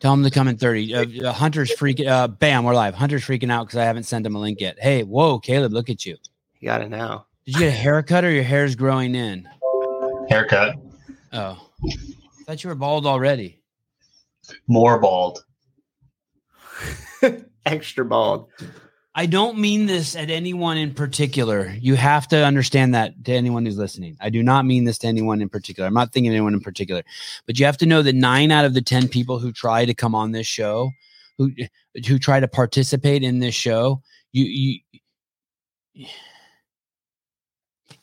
Tell him to come in 30. Uh, uh, Hunter's freaking uh bam, we're live. Hunter's freaking out because I haven't sent him a link yet. Hey, whoa, Caleb, look at you. You got it now. Did you get a haircut or your hair's growing in? Haircut. Oh. I thought you were bald already. More bald. Extra bald. I don't mean this at anyone in particular. You have to understand that to anyone who's listening. I do not mean this to anyone in particular. I'm not thinking anyone in particular. But you have to know that 9 out of the 10 people who try to come on this show, who who try to participate in this show, you you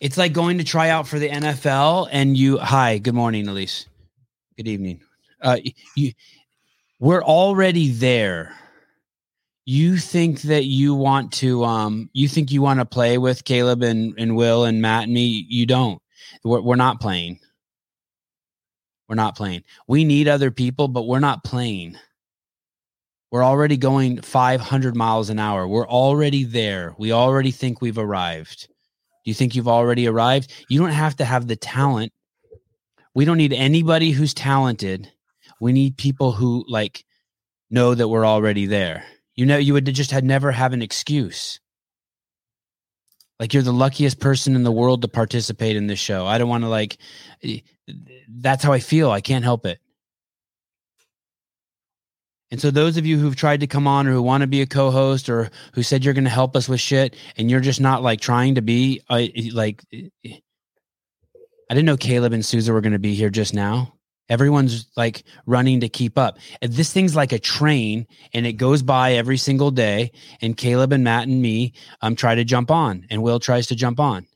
it's like going to try out for the NFL and you hi, good morning, Elise. Good evening. Uh you we're already there you think that you want to um you think you want to play with Caleb and and Will and Matt and me? You don't. We're, we're not playing. We're not playing. We need other people but we're not playing. We're already going 500 miles an hour. We're already there. We already think we've arrived. Do you think you've already arrived? You don't have to have the talent. We don't need anybody who's talented. We need people who like know that we're already there you know, you would just had never have an excuse. Like you're the luckiest person in the world to participate in this show. I don't want to like that's how I feel. I can't help it. And so those of you who've tried to come on or who want to be a co-host or who said you're going to help us with shit and you're just not like trying to be uh, like I didn't know Caleb and Souza were going to be here just now. Everyone's like running to keep up. And this thing's like a train and it goes by every single day. And Caleb and Matt and me um, try to jump on, and Will tries to jump on.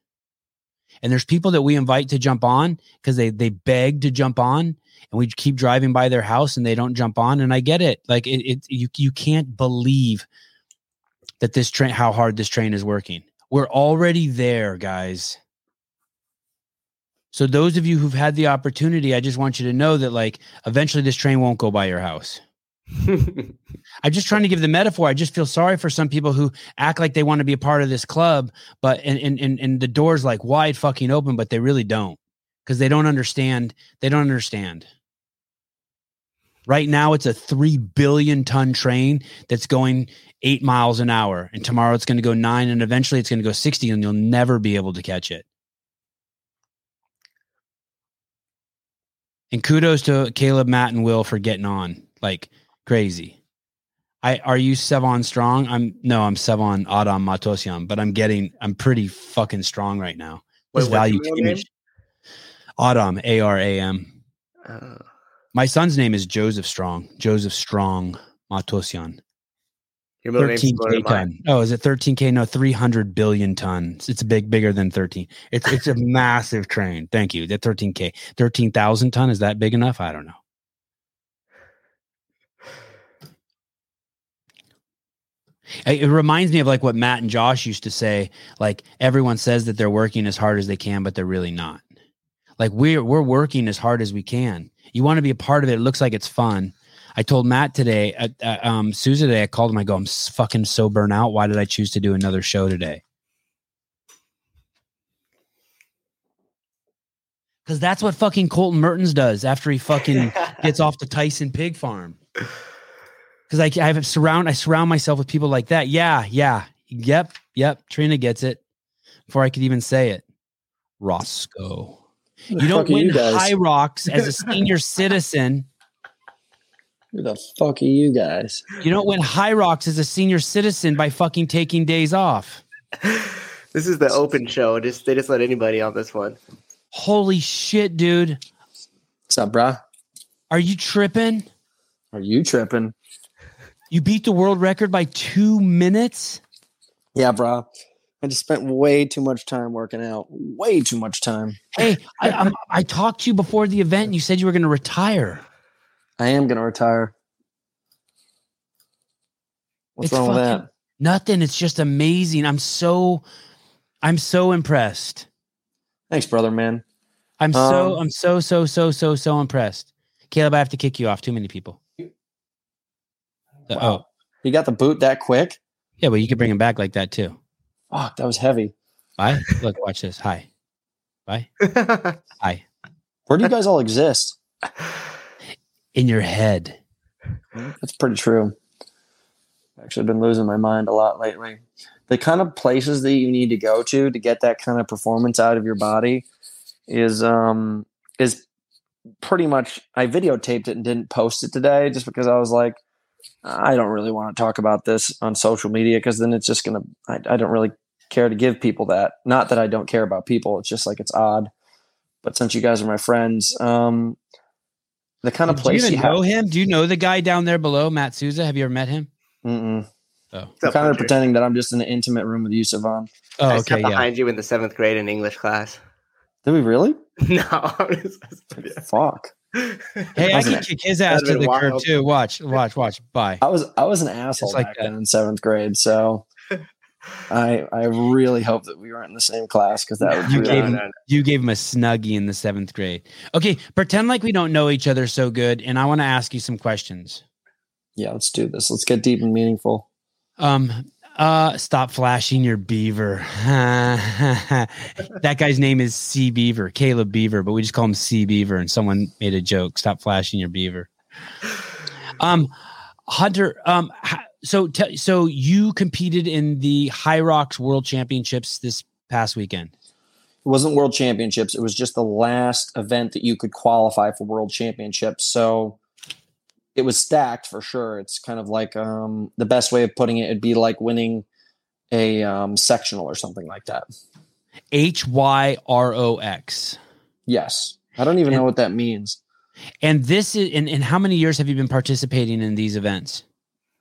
And there's people that we invite to jump on because they they beg to jump on, and we keep driving by their house and they don't jump on. And I get it. Like it, it you you can't believe that this train how hard this train is working. We're already there, guys. So those of you who've had the opportunity, I just want you to know that like eventually this train won't go by your house. I'm just trying to give the metaphor. I just feel sorry for some people who act like they want to be a part of this club, but and and and, and the door's like wide fucking open, but they really don't because they don't understand. They don't understand. Right now, it's a three billion ton train that's going eight miles an hour, and tomorrow it's going to go nine, and eventually it's going to go sixty, and you'll never be able to catch it. And kudos to Caleb, Matt, and Will for getting on like crazy. I are you Sevan strong? I'm no, I'm Sevan Aram Matosian, but I'm getting I'm pretty fucking strong right now. Wait, value image. Aram A R A M. Uh. My son's name is Joseph Strong. Joseph Strong Matosian. Your middle 13K ton. Oh, is it 13K? No, 300 billion tons. It's big, bigger than 13. It's it's a massive train. Thank you. That 13K. 13,000 ton. Is that big enough? I don't know. It reminds me of like what Matt and Josh used to say. Like everyone says that they're working as hard as they can, but they're really not. Like we're we're working as hard as we can. You want to be a part of it. It looks like it's fun I told Matt today, uh, uh, um, Souza today, I called him. I go, I'm fucking so burnt out. Why did I choose to do another show today? Because that's what fucking Colten Mertens does after he fucking gets off the Tyson pig farm. Because I, I have surround, I surround myself with people like that. Yeah, yeah, yep, yep. Trina gets it before I could even say it. Roscoe. You don't win Hyrox as a senior citizen who the fuck are you guys? You don't win Hyrox as a senior citizen by fucking taking days off. This is the open show. Just they just let anybody on this one. Holy shit, dude. What's up, brah? Are you tripping? Are you tripping? You beat the world record by two minutes? Yeah, bro. I just spent way too much time working out. Way too much time. Hey, I, I, I talked to you before the event and you said you were going to retire. I am going to retire. What's it's wrong with that? Nothing. It's just amazing. I'm so, I'm so impressed. Thanks, brother, man. I'm um, so, I'm so, so, so, so, so impressed. Caleb, I have to kick you off. Too many people. Wow. Oh, you got the boot that quick? Yeah, well, you could bring him back like that too. Fuck, that was heavy. Bye. Look, watch this. Hi. Bye. Hi. Where do you guys all exist? in your head. That's pretty true. Actually, I've been losing my mind a lot lately. The kind of places that you need to go to to get that kind of performance out of your body is um is pretty much I videotaped it and didn't post it today just because I was like I don't really want to talk about this on social media because then it's just gonna I, I don't really care to give people that. Not that I don't care about people. It's just like it's odd. But since you guys are my friends, um, the kind of Do place you you, even have. know him? Do you know the guy down there below, Matt Souza? Have you ever met him? Mm-mm. Oh, I'm kind of pretending that I'm just in an intimate room with Yusuf on. oh okay. I okay, sat yeah. behind you in the seventh grade in English class. Did we really? no, Fuck. Hey, I Wasn't can kick his ass to been the curb too. Watch, watch, watch. Bye. I was I was an asshole like back that. then in seventh grade, so I I really hope that we weren't in the same class because that would You gave him-. You gave him a snuggie in the seventh grade. Okay, pretend like we don't know each other so good, and I want to ask you some questions. yeah. Let's do this. Let's get deep and meaningful. Um, uh, stop flashing your beaver. that guy's name is C Beaver, Caleb Beaver, but we just call him C Beaver. And someone made a joke. Stop flashing your beaver. Um, Hunter. Um, ha- so t- so you competed in the Hyrox World Championships this past weekend. It wasn't World Championships. It was just the last event that you could qualify for World Championships. So it was stacked for sure. It's kind of like um, the best way of putting it. It'd be like winning a um, sectional or something like that. H Y R O X. Yes, I don't even know what that means. And this is and, and how many years have you been participating in these events?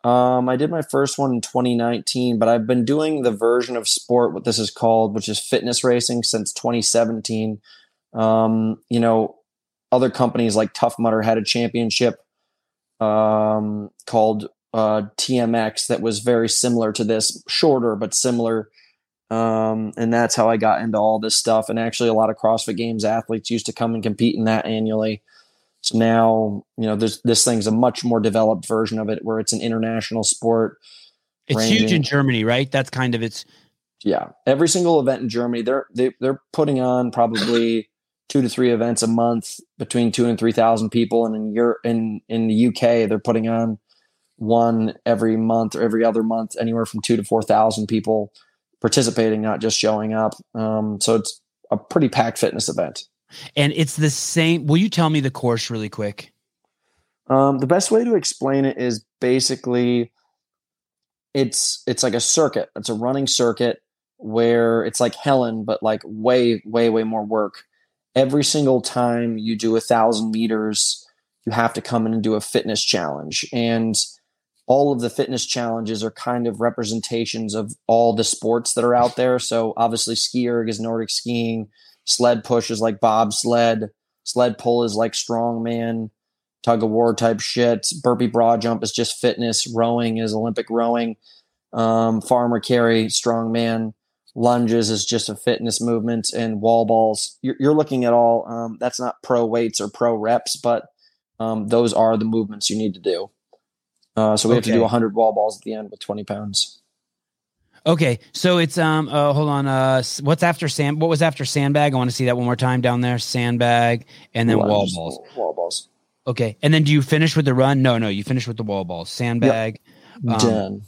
Um, I did my first one in 2019, but I've been doing the version of sport, what this is called, which is fitness racing, since 2017. Um, you know, other companies like Tough Mudder had a championship um, called uh, TMX that was very similar to this, shorter but similar. Um, and that's how I got into all this stuff. And actually, a lot of CrossFit Games athletes used to come and compete in that annually. So now, you know, there's this thing's a much more developed version of it where it's an international sport. It's huge in Germany, right? That's kind of its Yeah, every single event in Germany, they're they, they're putting on probably two to three events a month between two and three thousand people, and in Europe, in in the UK, they're putting on one every month or every other month, anywhere from two to four thousand people participating, not just showing up. Um, so it's a pretty packed fitness event. And it's the same. Will you tell me the course really quick? Um, the best way to explain it is basically it's it's like a circuit. It's a running circuit where it's like Helen, but like way, way, way more work. Every single time you do a thousand meters, you have to come in and do a fitness challenge. And all of the fitness challenges are kind of representations of all the sports that are out there. So obviously ski erg is Nordic skiing, sled push is like bobsled, sled pull is like strongman, tug of war type shit. Burpee broad jump is just fitness. Rowing is Olympic rowing. Um, farmer carry, strongman. Lunges is just a fitness movement, and wall balls. You're, you're looking at all. Um, that's not pro weights or pro reps, but um, those are the movements you need to do. Uh, so we have to do 100 wall balls at the end with 20 pounds. Okay, so it's um. Uh, hold on. Uh, what's after sand? What was after sandbag? I want to see that one more time down there. Sandbag and then wall balls. Wall balls. Okay, and then do you finish with the run? No, no, you finish with the wall balls. Sandbag, Um, Done.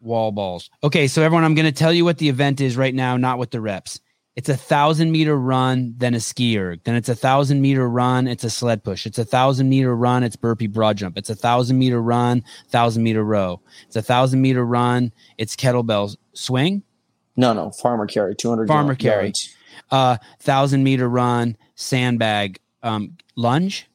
wall balls. Okay, so everyone, I'm going to tell you what the event is right now, not with the reps. It's a thousand meter run, then a ski erg. Then it's a thousand meter run. It's a sled push. It's a thousand meter run. It's burpee broad jump. It's a thousand meter run. Thousand meter row. It's a thousand meter run. It's kettlebell swing. No, no. Farmer carry. 200 Farmer yard- carry. yards. Uh, thousand meter run. Sandbag. Um, lunge.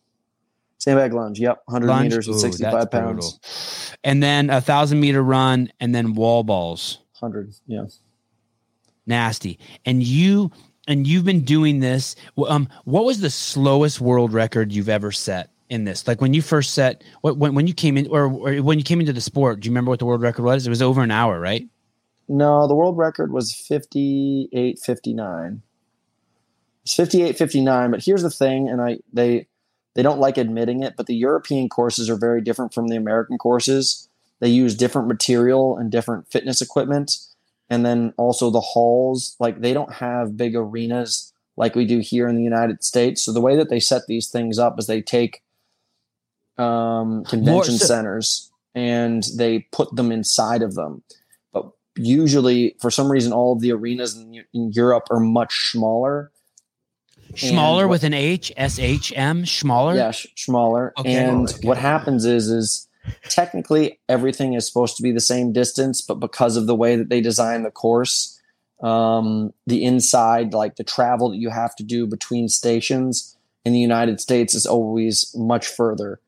Sandbag lunge. Yep. 100 Lunge. meters with 65 that's pounds. brutal. And then a thousand meter run, and then wall balls. 100. Yeah. Nasty. And you and you've been doing this. Um what was the slowest world record you've ever set in this? Like when you first set when, when you came in or, or when you came into the sport do you remember what the world record was? It was over an hour right? No, the world record was 58.59. It's 58.59, but here's the thing and I they they don't like admitting it, but the European courses are very different from the American courses. They use different material and different fitness equipment and then also the halls, like they don't have big arenas like we do here in the United States. So the way that they set these things up is they take um, convention so- centers and they put them inside of them. But usually, for some reason, all of the arenas in, in Europe are much smaller. Schmaller what- with an H, S H M, Schmaller. Yeah, sh- smaller. Okay. And Okay. what happens is, is technically everything is supposed to be the same distance, but because of the way that they design the course, um, the inside, like the travel that you have to do between stations in the United States, is always much further.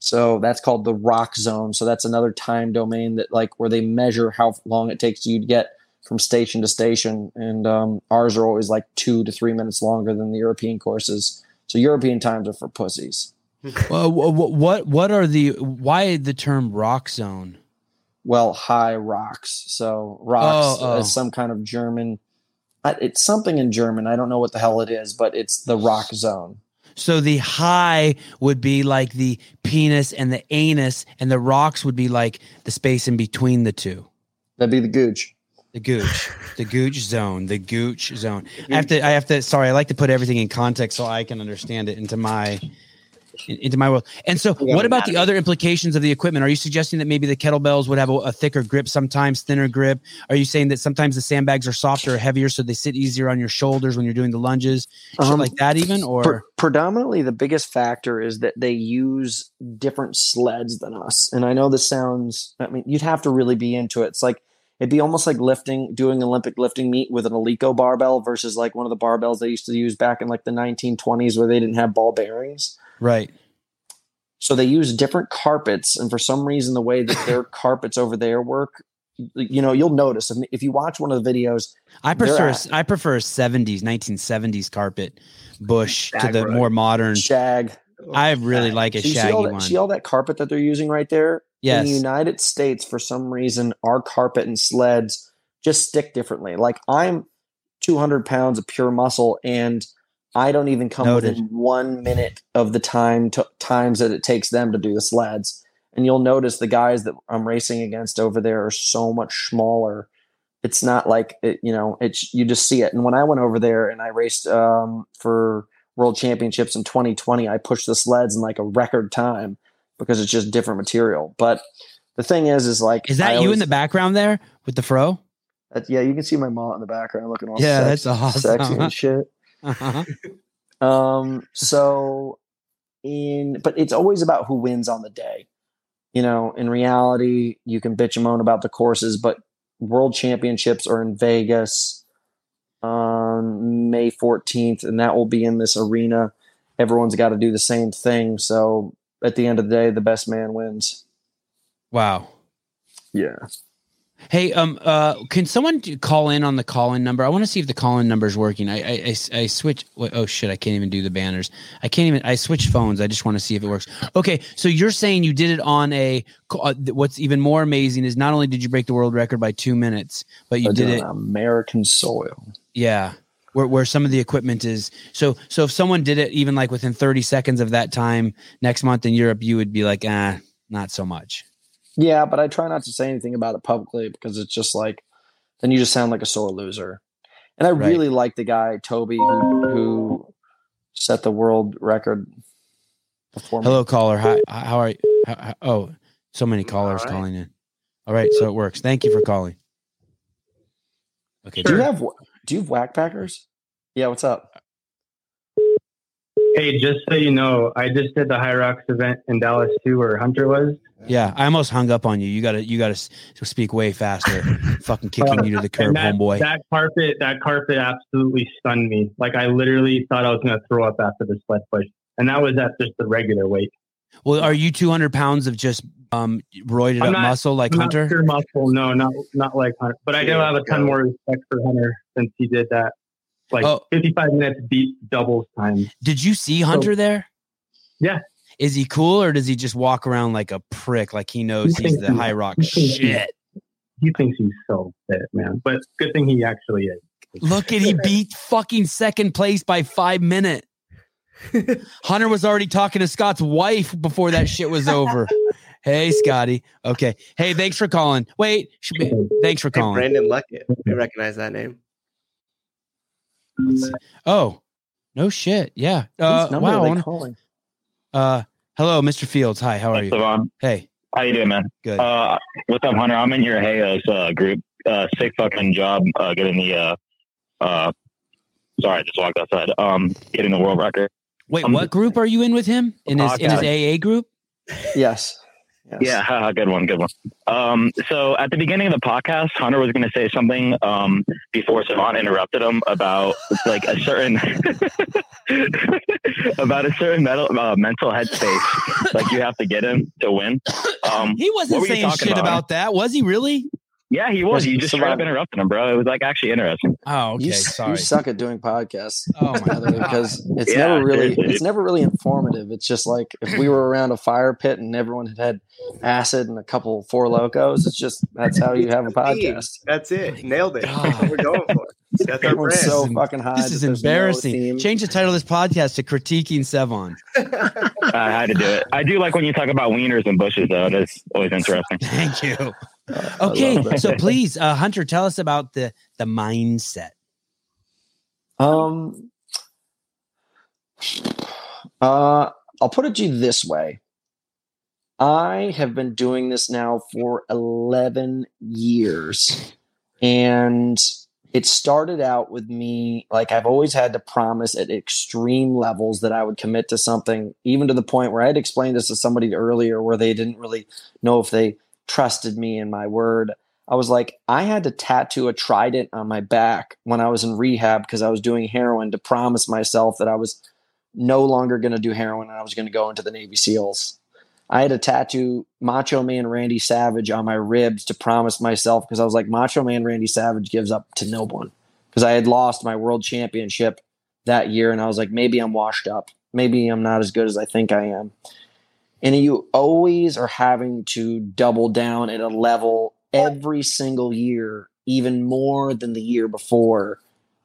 So that's called the rock zone. So that's another time domain that, like, where they measure how long it takes you to get from station to station. And um, ours are always like two to three minutes longer than the European courses. So European times are for pussies. Well, wh- wh- what what are the why the term rock zone? well high rocks so rocks Oh, oh. is some kind of german uh, it's something in german i don't know what the hell it is but it's the rock zone So the high would be like the penis and the anus, and the rocks would be like the space in between the two. that'd be the gooch The gooch, the gooch zone, the gooch zone. I have to, I have to. Sorry, I like to put everything in context so I can understand it into my, into my world. And so, what about the other implications of the equipment? Are you suggesting that maybe the kettlebells would have a, a thicker grip, sometimes thinner grip? Are you saying that sometimes the sandbags are softer or heavier, so they sit easier on your shoulders when you're doing the lunges, Um, like that, even? Or Pre- predominantly the biggest factor is that they use different sleds than us and i know this sounds i mean you'd have to really be into it it's like it'd be almost like lifting doing olympic lifting meet with an Eleiko barbell versus like one of the barbells they used to use back in like the 1920s where they didn't have ball bearings right? So they use different carpets, and for some reason, the way that their carpets over there work, you know, you'll notice if, if you watch one of the videos. I prefer at- I prefer 70s 1970s carpet bush to the rug. more modern. Shag. I really like a So you see shaggy all, that, one. see all that carpet that they're using right there? In Yes. the United States, for some reason, our carpet and sleds just stick differently. Like I'm 200 pounds of pure muscle, and I don't even come Noted. within one minute of the time to, times that it takes them to do the sleds. And you'll notice the guys that I'm racing against over there are so much smaller. It's not like it, you know, it's you just see it. And when I went over there and I raced um, for World Championships in 2020, I pushed the sleds in like a record time because it's just different material. But the thing is, is like, Is that I you in the background there with the fro? that- yeah, you can see my mom in the background looking all Yeah, sex- that's awesome. sexy and shit. Uh-huh. Um, so in, but it's always about who wins on the day. You know, in reality, you can bitch and moan about the courses, but world championships are in Vegas on May 14th, and that will be in this arena. Everyone's got to do the same thing. So at the end of the day, the best man wins. Wow. Yeah. Hey, um, uh, can someone call in on the call in number? I want to see if the call in number is working. I I I switch. wait, Oh shit! I can't even do the banners. I can't even. I switched phones. I just want to see if it works. Okay, so you're saying you did it on a. Uh, what's even more amazing is not only did you break the world record by two minutes, but you I did did it. on American soil. Yeah. Where, where some of the equipment is so so if someone did it even like within 30 seconds of that time next month in Europe you would be like ah not so much Yeah, but I try not to say anything about it publicly because it's just like then you just sound like a sore loser. And I Right. really like the guy Toby who who set the world record before me. hello caller hi how are you how, how- oh so many callers All right. calling in all right so it works thank you for calling okay Do you have do you have whack packers? Yeah, what's up? Hey, just so you know, I just did the Hyrox event in Dallas too, where Hunter was. yeah I almost hung up on you you gotta you gotta speak way faster fucking kicking you to the curb that, homeboy that carpet, that carpet absolutely stunned me. Like I literally thought I was going to throw up after the sled push, and that was at just the regular weight. well are you 200 pounds of just um roided I'm up not- muscle like I'm Hunter Not pure muscle, no, not not like Hunter. But I do have a ton more respect for Hunter since he did that. Like Oh. 55 minutes beat doubles time. Did you see Hunter there? Yeah. Is he cool or does he just walk around like a prick, like he knows He he's the he- high rock he shit? He thinks he's so fit, man. But good thing he actually is. Look at he beat fucking second place by five minutes. Hunter was already talking to Scott's wife before that shit was over. hey, Scotty. Okay. Hey, thanks for calling. Wait, be, thanks for Hey, calling. Brandon Luckett. We recognize that name. Oh, no shit. Yeah. Uh, wow. I are they wanna- calling? uh, Hello, Mr. Fields. Hi, how are you? Sevan, Hey, how you doing, man? good. Uh, what's up, Hunter? I'm in your Hayos uh, group. Uh, sick fucking job uh, getting the. Uh, uh, sorry, I just walked outside. Um, getting the world record. Wait, um, what group are you in with him? In his in his. AA group? Yes. Yes. Yeah, haha, good one, good one. Um, so at the beginning of the podcast, Hunter was going to say something um, before Sevan interrupted him about like a certain about a certain mental uh, mental headspace like you have to get in to win. Um, He wasn't saying shit about? about that, was he really? Yeah, he was. You just straight up Sevan. interrupted him, bro. It was like actually interesting. Oh, okay. you, sorry. you suck at doing podcasts. Oh my god. because it's Yeah, never really seriously, it's never really informative. It's just like if we were around a fire pit and everyone had had acid and a couple four locos. It's just that's how you have a podcast. That's it. Oh Nailed it. God. We're going for. That's our Everyone's brand. so fucking high. This that is there's no embarrassing. Change the title of this podcast to critiquing Sevan. I had to do it. I do like when you talk about wieners and bushes, though. That's always interesting. Thank you. I Okay, so please, uh, Hunter, tell us about the the mindset. Um, uh, I'll put it to you this way. I have been doing this now for 11 years. And it started out with me, like, I've always had to promise at extreme levels that I would commit to something, even to the point where I had explained this to somebody earlier where they didn't really know if they trusted me and my word. I was like, I had to tattoo a trident on my back when I was in rehab because I was doing heroin to promise myself that I was no longer going to do heroin and I was going to go into the Navy SEALs. I had to tattoo Macho Man Randy Savage on my ribs to promise myself because I was like, Macho Man Randy Savage gives up to no one because I had lost my world championship that year and I was like, maybe I'm washed up. Maybe I'm not as good as I think I am. And you always are having to double down at a level every single year, even more than the year before,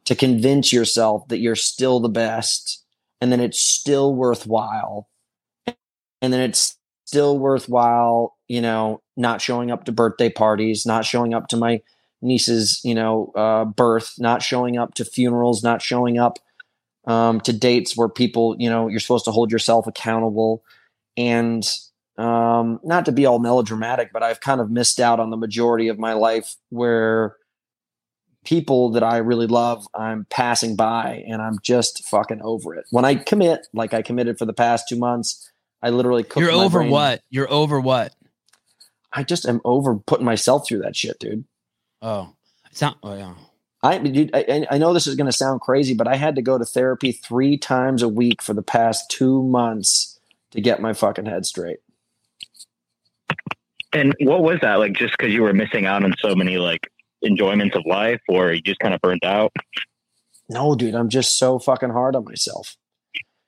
to convince yourself that you're still the best and then it's still worthwhile. And then it's still worthwhile, you know, not showing up to birthday parties, not showing up to my niece's, you know, uh, birth, not showing up to funerals, not showing up um, to dates where people, you know, you're supposed to hold yourself accountable. And um, not to be all melodramatic, but I've kind of missed out on the majority of my life where people that I really love, I'm passing by and I'm just fucking over it. When I commit, like I committed for the past two months, I literally cooked You're over brain- what? You're over what? I just am over putting myself through that shit, dude. Oh, it's not. Oh, yeah. I, dude, I, I know this is going to sound crazy, but I had to go to therapy three times a week for the past two months to get my fucking head straight. And what was that like? Just because you were missing out on so many like enjoyments of life, or you just kind of burnt out? No, dude, I'm just so fucking hard on myself.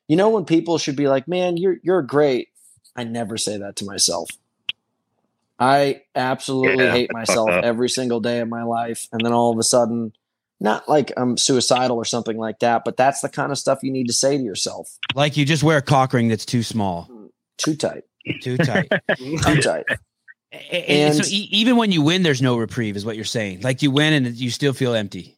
You know when people should be like, "Man, you're you're great." I never say that to myself. I absolutely Yeah, hate myself every single day of my life, and then all of a sudden, not like I'm suicidal or something like that, but that's the kind of stuff you need to say to yourself. Like you just wear a cock ring that's too small, Too tight, too tight. too tight. and, and so e- even when you win, there's no reprieve, is what you're saying. Like you win and you still feel empty.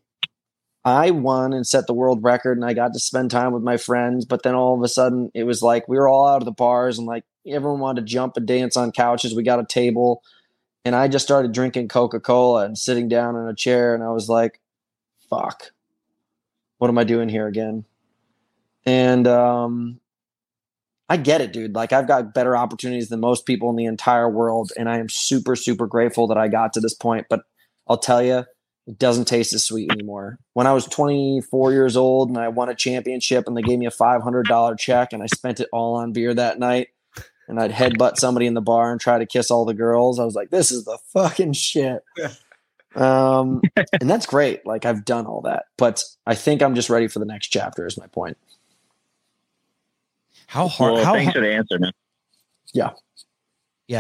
I won and set the world record and I got to spend time with my friends. But then all of a sudden it was like we were all out of the bars and like everyone wanted to jump and dance on couches. We got a table and I just started drinking Coca Cola and sitting down in a chair and I was like, fuck, what am I doing here again? And um, I get it, dude. Like I've got better opportunities than most people in the entire world. And I am super, super grateful that I got to this point. But I'll tell you, it doesn't taste as sweet anymore. When I was 24 years old and I won a championship and they gave me a $500 check and I spent it all on beer that night and I'd headbutt somebody in the bar and try to kiss all the girls, I was like, this is the fucking shit. Um, and that's great. Like I've done all that, but I think I'm just ready for the next chapter. Is my point. How hard? Well, how thanks hard? for the answer, man. Yeah,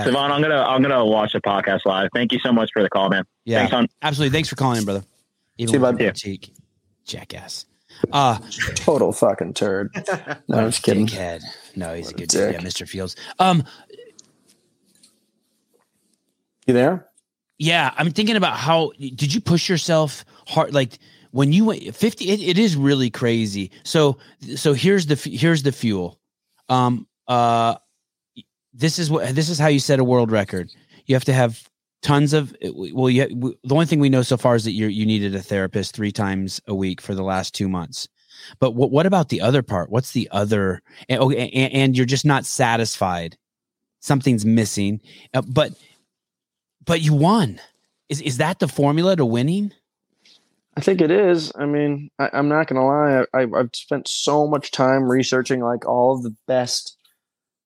Sevan, I'm gonna I'm gonna watch the podcast live. Thank you so much for the call, man. yeah, Thanks, hon. absolutely. Thanks for calling in, brother. Even See you, with bud. your cheek, jackass. Uh, Total fucking turd. No, I'm just kidding. Dickhead. No, he's a What a good dude. dick. Yeah, Mr. Fields. Um, You there? Yeah, I'm thinking about how did you push yourself hard? Like when you went 50, it, it is really crazy. So, so here's the here's the fuel. Um, uh, this is what this is how you set a world record. You have to have tons of well. You, the only thing we know so far is that you you needed a therapist three times a week for the last two months. But what what about the other part? What's the other? And, and, and you're just not satisfied. Something's missing. Uh, but but you won. Is is that the formula to winning? I think it is. I mean, I, am not gonna lie. I, I've spent so much time researching like all of the best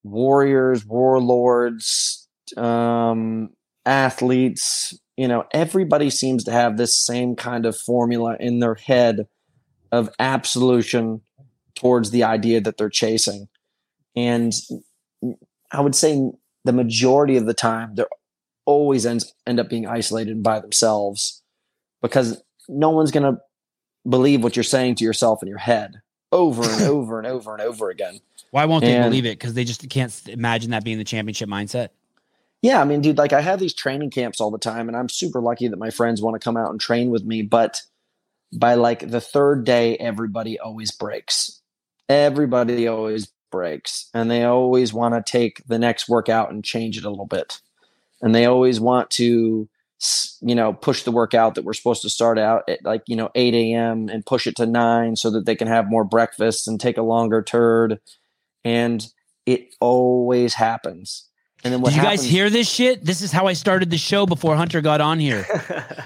warriors, warlords, um, athletes. You know, everybody seems to have this same kind of formula in their head of absolution towards the idea that they're chasing. And I would say the majority of the time, they're always ends end up being isolated by themselves because no one's going to believe what you're saying to yourself in your head over and over and over and over again. Why won't they and, believe it? Because they just can't imagine that being the championship mindset. Yeah, I mean, dude, like I have these training camps all the time, and I'm super lucky that my friends want to come out and train with me. But by like the third day, everybody always breaks. Everybody always breaks, and they always want to take the next workout and change it a little bit and they always want to you know push the workout that we're supposed to start out at like you know 8 a.m and push it to 9 so that they can have more breakfast and take a longer turd. And it always happens and then what Did you happens- guys hear this shit? This is how I started the show before Hunter got on here.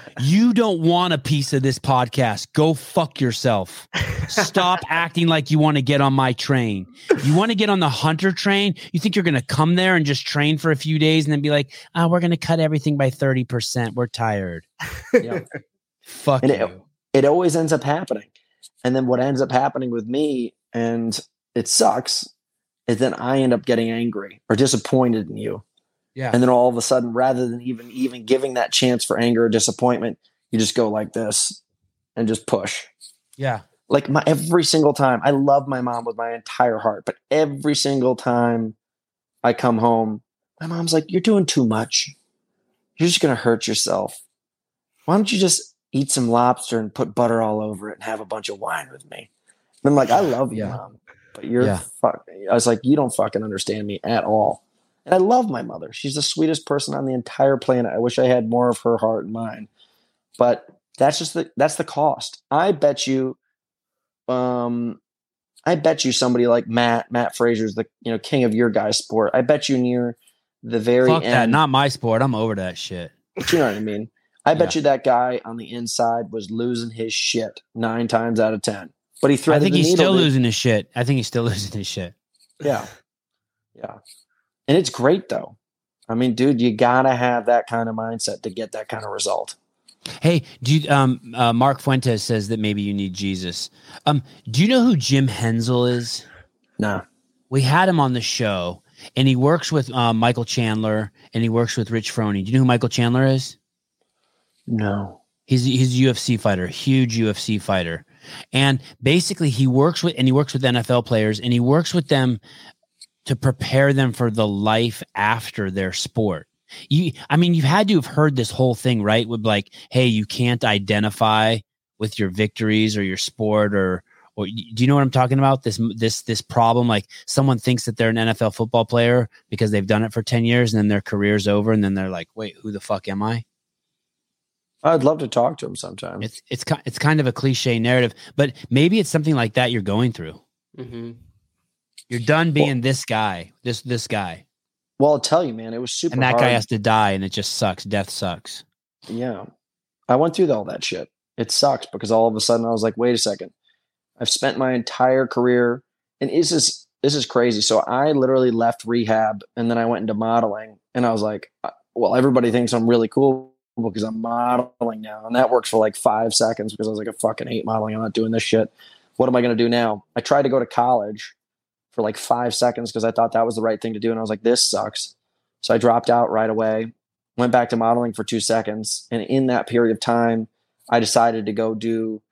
you don't want a piece of this podcast. Go fuck yourself. Stop acting like you want to get on my train. You want to get on the Hunter train? You think you're going to come there and just train for a few days and then be like, oh, we're going to cut everything by 30%. We're tired. Yeah. fuck and you. It, it always ends up happening. And then what ends up happening with me, and it sucks, is then I end up getting angry or disappointed in you. Yeah. And then all of a sudden, rather than even even giving that chance for anger or disappointment, you just go like this and just push. Yeah. Like my every single time, I love my mom with my entire heart, but every single time I come home, my mom's like, "You're doing too much. You're just gonna hurt yourself. Why don't you just eat some lobster and put butter all over it and have a bunch of wine with me?" And I'm like, "I love you, Yeah. mom." But you're Yeah. fuck. I was like, you don't fucking understand me at all. And I love my mother. She's the sweetest person on the entire planet. I wish I had more of her heart and mine. But that's just the that's the cost. I bet you, um, I bet you somebody like Matt Mat Fraser's the you know king of your guys' sport. I bet you near the very Fuck end. that. Not my sport. I'm over that shit. You know what I mean. I bet you that guy on the inside was losing his shit nine times out of ten. But he threw it. I think he's still losing his shit. I think he's still losing his shit. Yeah. Yeah. And it's great though. I mean, dude, you gotta have that kind of mindset to get that kind of result. Hey, do you, um, uh, Mark Fuentes says that maybe you need Jesus. Um, do you know who Jim Hensel is? No. We had him on the show, and he works with um, Michael Chandler, and he works with Rich Froning. Do you know who Michael Chandler is? No. He's he's a UFC fighter, huge UFC fighter, and basically he works with and he works with NFL players, and he works with them to prepare them for the life after their sport. You, I mean, you've had to have heard this whole thing, right? With like, hey, you can't identify with your victories or your sport, or or do you know what I'm talking about? This this this problem, like someone thinks that they're an NFL football player because they've done it for ten years, and then their career's over, and then they're like, wait, who the fuck am I? I'd love to talk to him sometime. It's it's it's kind of a cliche narrative, but maybe it's something like that you're going through. Mm-hmm. You're done being this guy, this this guy, well, I'll tell you, man, it was super and that hard. guy has to die, and it just sucks. Death sucks. Yeah. I went through all that shit. It sucks because all of a sudden I was like, wait a second. I've spent my entire career and this is this is crazy. So I literally left rehab and then I went into modeling and I was like, uh, well, everybody thinks I'm really cool because I'm modeling now. And that works for like five seconds because I was like, I fucking hate modeling. I'm not doing this shit. What am I going to do now? I tried to go to college for like five seconds because I thought that was the right thing to do. And I was like, this sucks. So I dropped out right away, went back to modeling for two seconds. And in that period of time, I decided to go do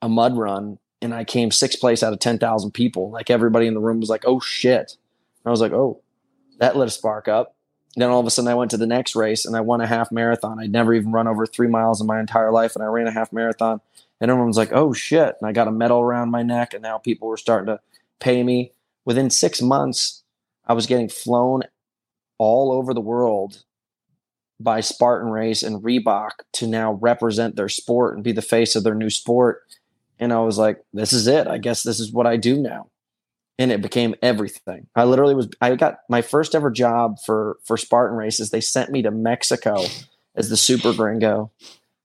a mud run. And I came sixth place out of 10,000 people. Like everybody in the room was like, oh shit. And I was like, oh, that lit a spark up. Then all of a sudden I went to the next race and I won a half marathon. I'd never even run over three miles in my entire life. And I ran a half marathon. And everyone was like, oh shit. And I got a medal around my neck. And now people were starting to pay me. Within six months, I was getting flown all over the world by Spartan Race and Reebok to now represent their sport and be the face of their new sport. And I was like, this is it. I guess this is what I do now. And it became everything. I literally was I got my first ever job for for Spartan races. They sent me to Mexico as the super gringo.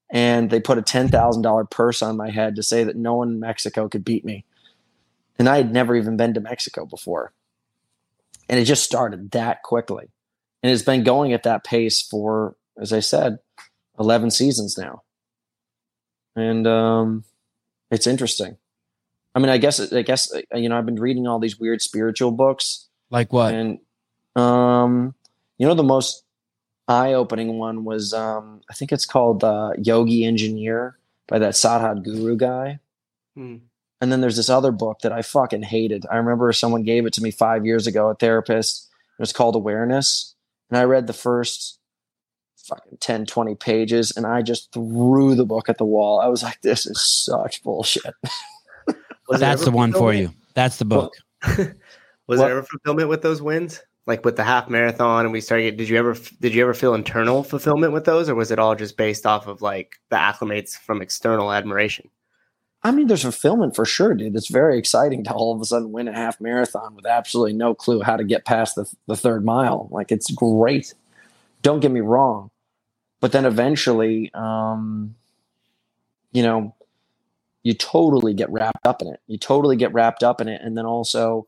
And they put a ten thousand dollar purse on my head to say that no one in Mexico could beat me. And I had never even been to Mexico before. And it just started that quickly and it's been going at that pace for, as I said, eleven seasons now, and um, it's interesting. I mean, I guess, I guess, uh, you know, I've been reading all these weird spiritual books, Like what? and um, you know, the most eye-opening one was, um, I think it's called uh, Yogi Engineer by that Sadhguru guy. Hmm. And then there's this other book that I fucking hated. I remember someone gave it to me five years ago, a therapist. It was called Awareness. And I read the first fucking 10, 20 pages and I just threw the book at the wall. I was like, this is such bullshit. Was That's the one for you. That's the book. Was What? there ever fulfillment with those wins? Like with the half marathon, and we started. Did you ever? Did you ever feel internal fulfillment with those, or was it all just based off of like the acclimates from external admiration? I mean, there's fulfillment for sure, dude. It's very exciting to all of a sudden win a half marathon with absolutely no clue how to get past the, the third mile. Like, it's great. Don't get me wrong. But then eventually, um, you know, you totally get wrapped up in it. You totally get wrapped up in it. And then also,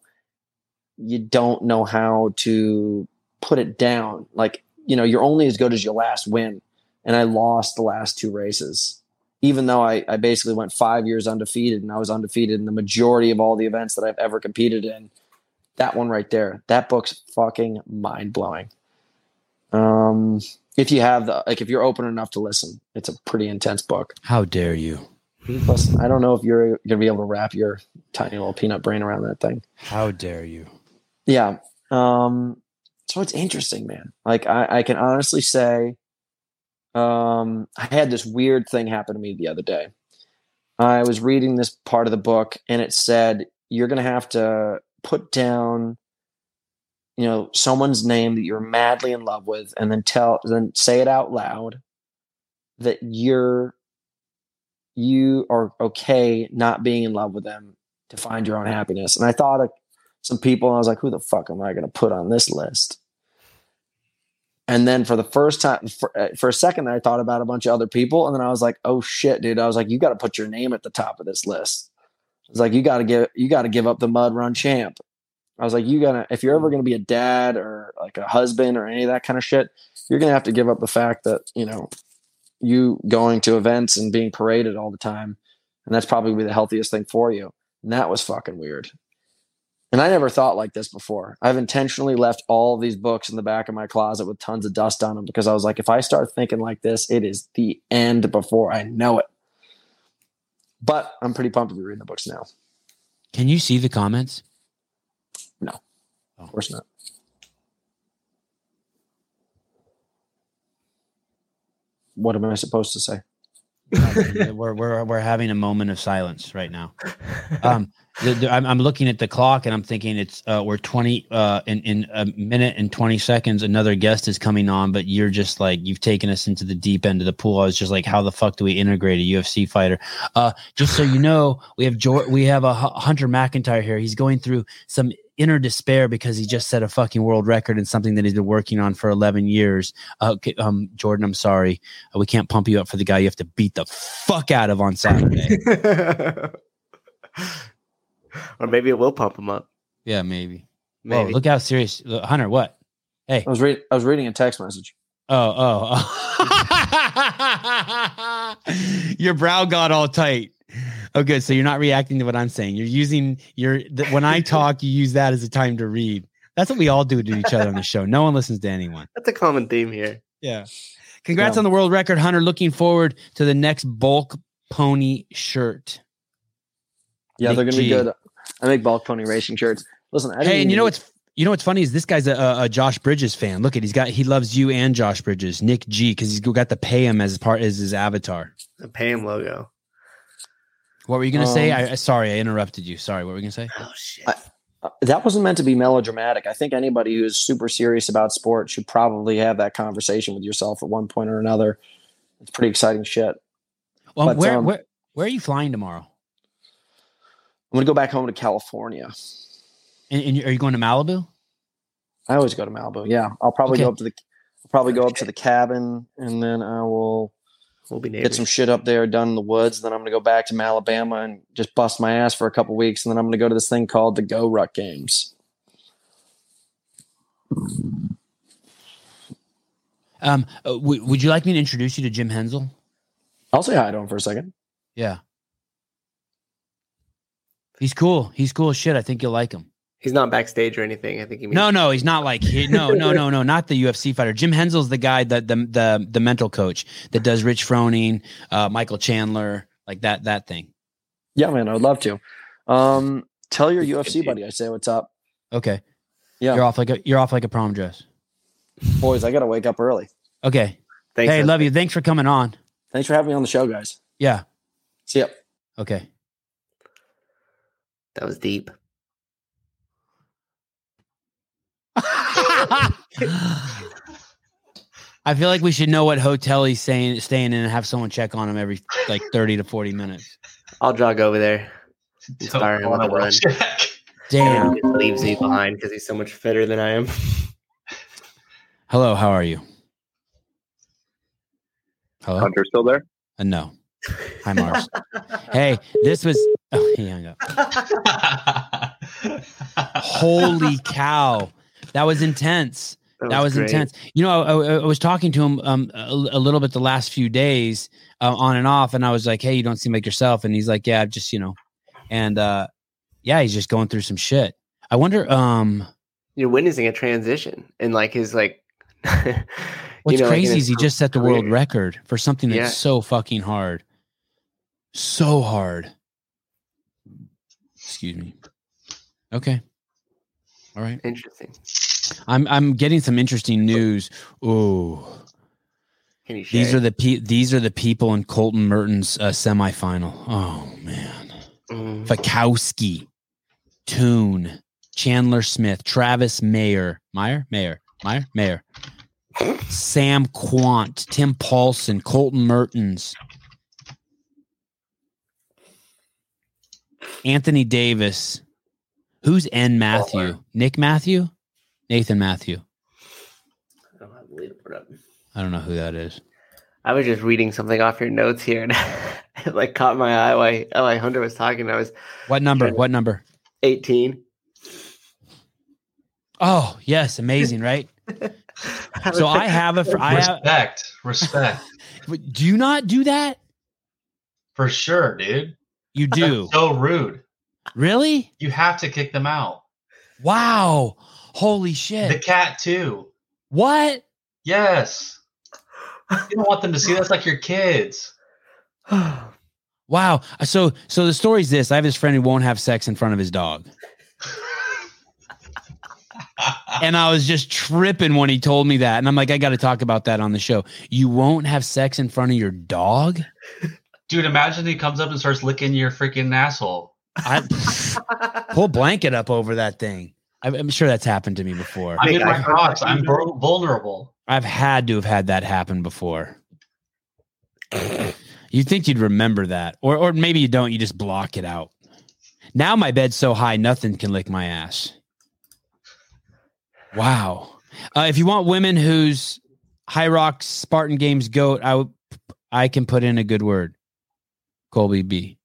you don't know how to put it down. Like, you know, you're only as good as your last win. And I lost the last two races even though I, I basically went five years undefeated and I was undefeated in the majority of all the events that I've ever competed in. That one right there, that book's fucking mind blowing. Um, if you have the like, if you're open enough to listen, it's a pretty intense book. How dare you? Listen, I don't know if you're gonna be able to wrap your tiny little peanut brain around that thing. How dare you? Yeah. Um, so it's interesting, man. Like I, I can honestly say, um, I had this weird thing happen to me the other day. I was reading this part of the book, and it said you're going to have to put down, you know, someone's name that you're madly in love with, and then tell, then say it out loud that you're you are okay not being in love with them to find your own happiness. And I thought of some people, and I was like, who the fuck am I going to put on this list? And then for the first time, for, uh, for a second, I thought about a bunch of other people, and then I was like, "Oh shit, dude!" I was like, "You got to put your name at the top of this list." It's like you got to give you got to give up the mud run champ. I was like, "You gotta if you're ever going to be a dad or like a husband or any of that kind of shit, you're going to have to give up the fact that you know you going to events and being paraded all the time, and that's probably the healthiest thing for you." And that was fucking weird. And I never thought like this before. I've intentionally left all these books in the back of my closet with tons of dust on them because I was like, if I start thinking like this, it is the end before I know it. But I'm pretty pumped to be reading the books now. Can you see the comments? No, oh. of course not. What am I supposed to say? we're, we're we're having a moment of silence right now. Um, the, the, I'm, I'm looking at the clock and I'm thinking it's uh, we're 20 uh, in in a minute and 20 seconds. Another guest is coming on, but you're just like you've taken us into the deep end of the pool. I was just like, how the fuck do we integrate a UFC fighter? Uh, just so you know, we have George, we have a Hunter McIntyre here. He's going through some inner despair because he just set a fucking world record in something that he's been working on for 11 years. Uh, okay, um, Jordan, I'm sorry, uh, we can't pump you up for the guy you have to beat the fuck out of on Saturday. or maybe it will pump him up. yeah, maybe. Whoa, Maybe. look how serious, Hunter. What? Hey. I was reading. I was reading a text message. Oh, oh. your brow got all tight. Oh, good. So you're not reacting to what I'm saying. You're using your the, when I talk, you use that as a time to read. That's what we all do to each other on the show. No one listens to anyone. That's a common theme here. Yeah. Congrats Yeah. on the world record, Hunter. Looking forward to the next bulk pony shirt. Yeah, Nick they're gonna G. be good. I make bulk pony racing shirts. Listen, I didn't Hey, and you know what's you know what's funny is this guy's a, a, a Josh Bridges fan. Look at he's got he loves you and Josh Bridges, Nick G, because he's got to pay him as part as his avatar. The Pam logo. What were you gonna say? Um, I I- sorry, I interrupted you. Sorry, what were you gonna say? Oh shit. I- Uh, That wasn't meant to be melodramatic. I think anybody who's super serious about sports should probably have that conversation with yourself at one point or another. It's pretty exciting shit. Well, But, where um, where where are you flying tomorrow? I'm gonna go back home to California. And, and are you going to Malibu? I always go to Malibu. Yeah, I'll probably go up to the I'll probably go up to the cabin and then I will We'll be get some shit up there done in the woods. Then I'm gonna go back to Alabama and just bust my ass for a couple weeks, and then I'm gonna go to this thing called the Go Ruck Games. Um, uh, w- would you like me to introduce you to Jim Hensel? I'll say hi to him for a second. Yeah. He's cool. He's cool as shit. I think you'll like him. He's not backstage or anything. I think he means No, no, he's not like he, no, no, no, no, not the UFC fighter. Jim Hensel's the guy that the the the mental coach that does Rich Froning, uh, Michael Chandler, like that that thing. Yeah, man, I would love to. Um, tell your UFC buddy I say what's up. Okay. Yeah. You're off like a you're off like a prom dress. Boys, I gotta wake up early. Okay. Thanks, hey, love you. Thanks for coming on. Thanks for having me on the show, guys. Yeah. See ya. Okay. That was deep. I feel like we should know what hotel he's saying staying in and have someone check on him every like 30 to 40 minutes. I'll jog over there. Inspire him Don't with a wanna run. check. Damn. Leaves me behind because he's so much fitter than I am. Hello, how are you? Hello? Hunter still there? Uh, no. Hi, Mars. hey, this was. Oh, he hung up. Holy cow. That was intense. That was, great. intense. You know, I, I, was talking to him um, a, a little bit the last few days, uh, on and off, and I was like, "Hey, you don't seem like yourself." And he's like, "Yeah, I've just you know," and uh, yeah, he's just going through some shit. I wonder, um, You're witnessing a transition and like his like. what's know, crazy his is he just set the world record for something that's Yeah. so fucking hard, so hard. Excuse me. Okay. All right. Interesting. I'm I'm getting some interesting news. Ooh. Can you share? These are the pe- these are the people in Colten Mertens' uh, semifinal. Oh man, Mm. Fikowski, Toon, Chandler Smith, Travis Mayer, Meyer, Mayer, Meyer, Mayer, Sam Kwant, Tim Paulson, Colten Mertens, Anthony Davis. Who's N Matthew? Nick Matthew, Nathan Matthew. I don't have the lead to put up. Um, I don't know who that is. I was just reading something off your notes here, and it like caught my eye while, while Hunter was talking. I was What number? What number? 18. Oh, yes, amazing, right? So I have a fr- I have respect, respect, do you not do that? for sure, dude. You do. That's so rude. Really? You have to kick them out. Wow. Holy shit. The cat too. What? Yes. You don't want them to see that's like your kids. Wow. So so the story's this. I have this friend who won't have sex in front of his dog. And I was just tripping when he told me that. And I'm like, I got to talk about that on the show. You won't have sex in front of your dog? Dude, imagine he comes up and starts licking your freaking asshole. I pull blanket up over that thing. I'm, I'm sure that's happened to me before. I'm in my I- Crocs. I'm vulnerable. I've had to have had that happen before. You think you'd remember that, or or maybe you don't. You just block it out. Now my bed's so high, nothing can lick my ass. Wow. Uh, if you want women whose Hyrox Spartan Games goat, I would, I can put in a good word. Colby B.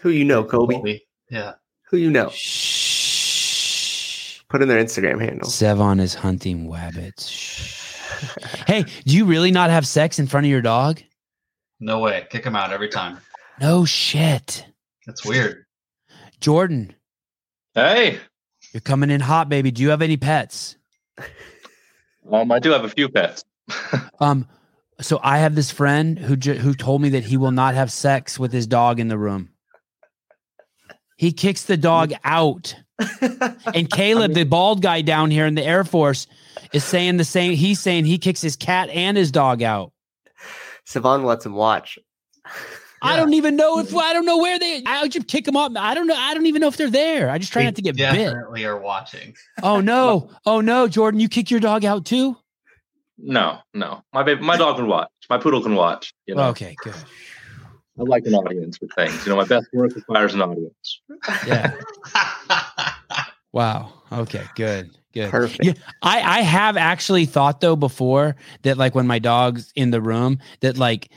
Who you know, Kobe? Yeah. Who you know? Shh. Put in their Instagram handle. Sevan is hunting wabbits. Hey, do you really not have sex in front of your dog? No way. Kick him out every time. No shit. That's weird. Jordan, Hey, you're coming in hot, baby. Do you have any pets? um, I do have a few pets. Um, so I have this friend who ju- who told me that he will not have sex with his dog in the room. He kicks the dog out. And Caleb, the bald guy down here in the Air Force, is saying the same. He's saying he kicks his cat and his dog out. Sevan lets him watch. I don't even know if I don't know where they. I just kick them up. I don't know. I don't even know if they're there. I just try They not to get bit. definitely are watching. Oh no! Oh no, Jordan, you kick your dog out too? No, no. My baby, my dog can watch. My poodle can watch. You know, Okay, good. I like an audience with things. You know, my best work requires an audience. Yeah. Wow. Okay. Good. Good. Perfect. Yeah, I I have actually thought though before that like when my dog's in the room that like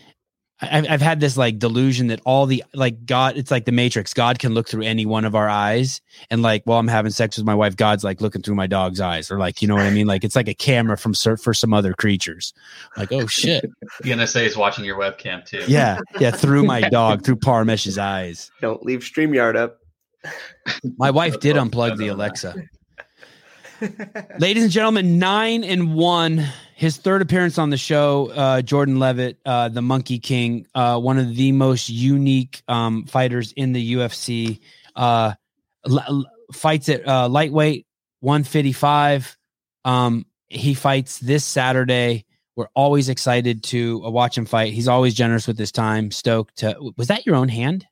I- I've I've had this like delusion that all the like God it's like the Matrix. God can look through any one of our eyes and like while I'm having sex with my wife God's like looking through my dog's eyes or like you know what I mean? Like it's like a camera from cer- for some other creatures. Like oh shit. The NSA is watching your webcam too. yeah. Yeah through my dog through Parmesh's eyes. Don't leave StreamYard up. my wife did unplug the Alexa Ladies and gentlemen, nine and one. His third appearance on the show, uh, Jordan Leavitt, uh, the Monkey King, uh, one of the most unique um, fighters in the UFC. Uh, l- l- fights at uh, lightweight, 155. Um, he fights this Saturday. We're always excited to uh, watch him fight. He's always generous with his time. Stoked to. Was that your own hand?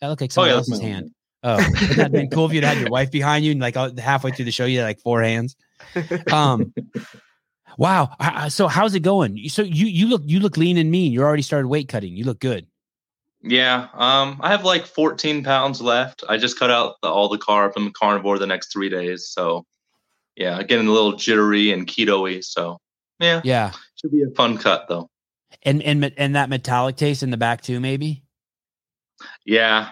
That looked like Oh, someone yeah, else's hand. Oh, would that have been cool if you'd had your wife behind you and like halfway through the show, you had like four hands. Um, wow. So how's it going? So you you look you look lean and mean. You already started weight cutting. You look good. Yeah, um, I have like 14 pounds left. I just cut out the, all the carb. I'm carnivore the next three days, so yeah, getting a little jittery and keto-y. So yeah, Yeah, should be a fun cut though. and and and that metallic taste in the back too, maybe. Yeah,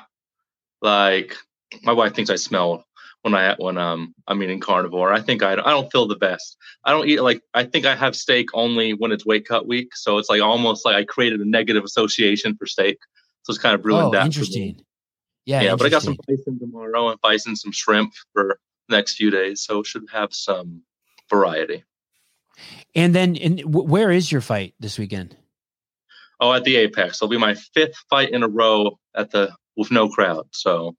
like my wife thinks I smell when I when um I'm eating carnivore. I think I don't, I don't feel the best. I don't eat like I think I have steak only when it's weight cut week. So it's like almost like I created a negative association for steak. So it's kind of ruined oh, that. interesting. Yeah, Yeah, but I got some bison tomorrow and bison some shrimp for the next few days. So should have some variety. And then, and wh- where is your fight this weekend? Oh, at the Apex. It'll be my fifth fight in a row at the with no crowd. So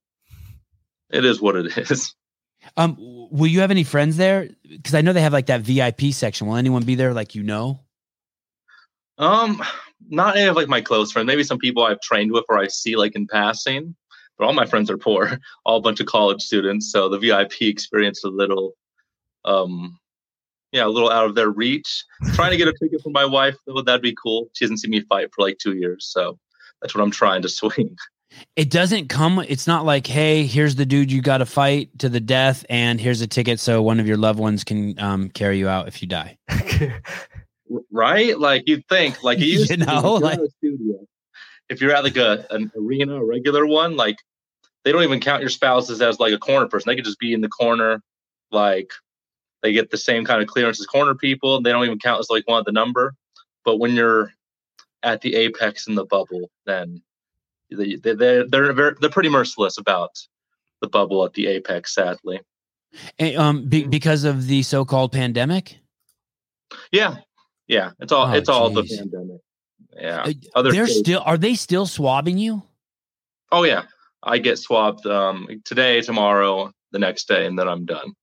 it is what it is. Um, will you have any friends there? Because I know they have like that VIP section. Will anyone be there? Like you know? Um, not any of like my close friends. Maybe some people I've trained with or I see like in passing. But all my friends are poor, all a bunch of college students. So the VIP experience is a little, um, yeah, a little out of their reach. trying to get a ticket for my wife, though, that'd be cool. She hasn't seen me fight for like two years, so that's what I'm trying to swing. It doesn't come. It's not like, hey, here's the dude you got to fight to the death, and here's a ticket so one of your loved ones can um, carry you out if you die. right? Like you'd think, like You to know, like- studio. If you're at like a an arena, a regular one, like they don't even count your spouses as like a corner person. They could just be in the corner, like they get the same kind of clearance as corner people. And they don't even count as like one of the number. But when you're at the apex in the bubble, then they they they're they're, very, they're pretty merciless about the bubble at the apex. Sadly, And, um, be, because of the so-called pandemic. yeah, yeah. It's all Oh, it's all the pandemic. Yeah, Uh, other They're states- still. Are they still swabbing you? Oh yeah, I get swabbed um, today, tomorrow, the next day, and then I'm done.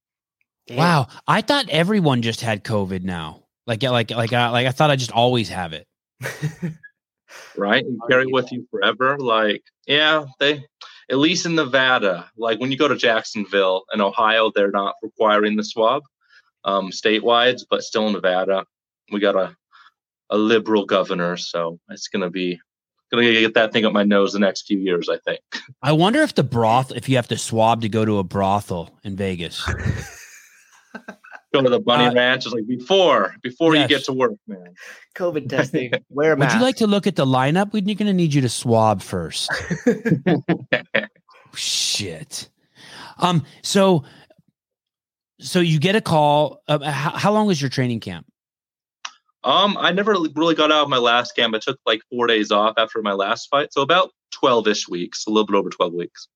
Damn. Wow, I thought everyone just had COVID now. Like, yeah, like, like, I, like I thought I just always have it. Right, and carry it with you forever. Like, yeah, they at least in Nevada, like when you go to Jacksonville and Ohio, they're not requiring the swab um, statewide, but still in Nevada, we got a a liberal governor, so it's gonna be gonna get that thing up my nose the next few years. I think. I wonder if the broth, if you have to swab to go to a brothel in Vegas. Go to the bunny Uh, ranch. It's like before before you get to work, man. COVID testing. Wear a Would you like to look at the lineup? We're going to need you to swab first. Shit. Um. So, so you get a call. Uh, how, how long was your training camp? Um, I never really got out of my last camp. I took like four days off after my last fight, so about twelve-ish weeks, a little bit over twelve weeks.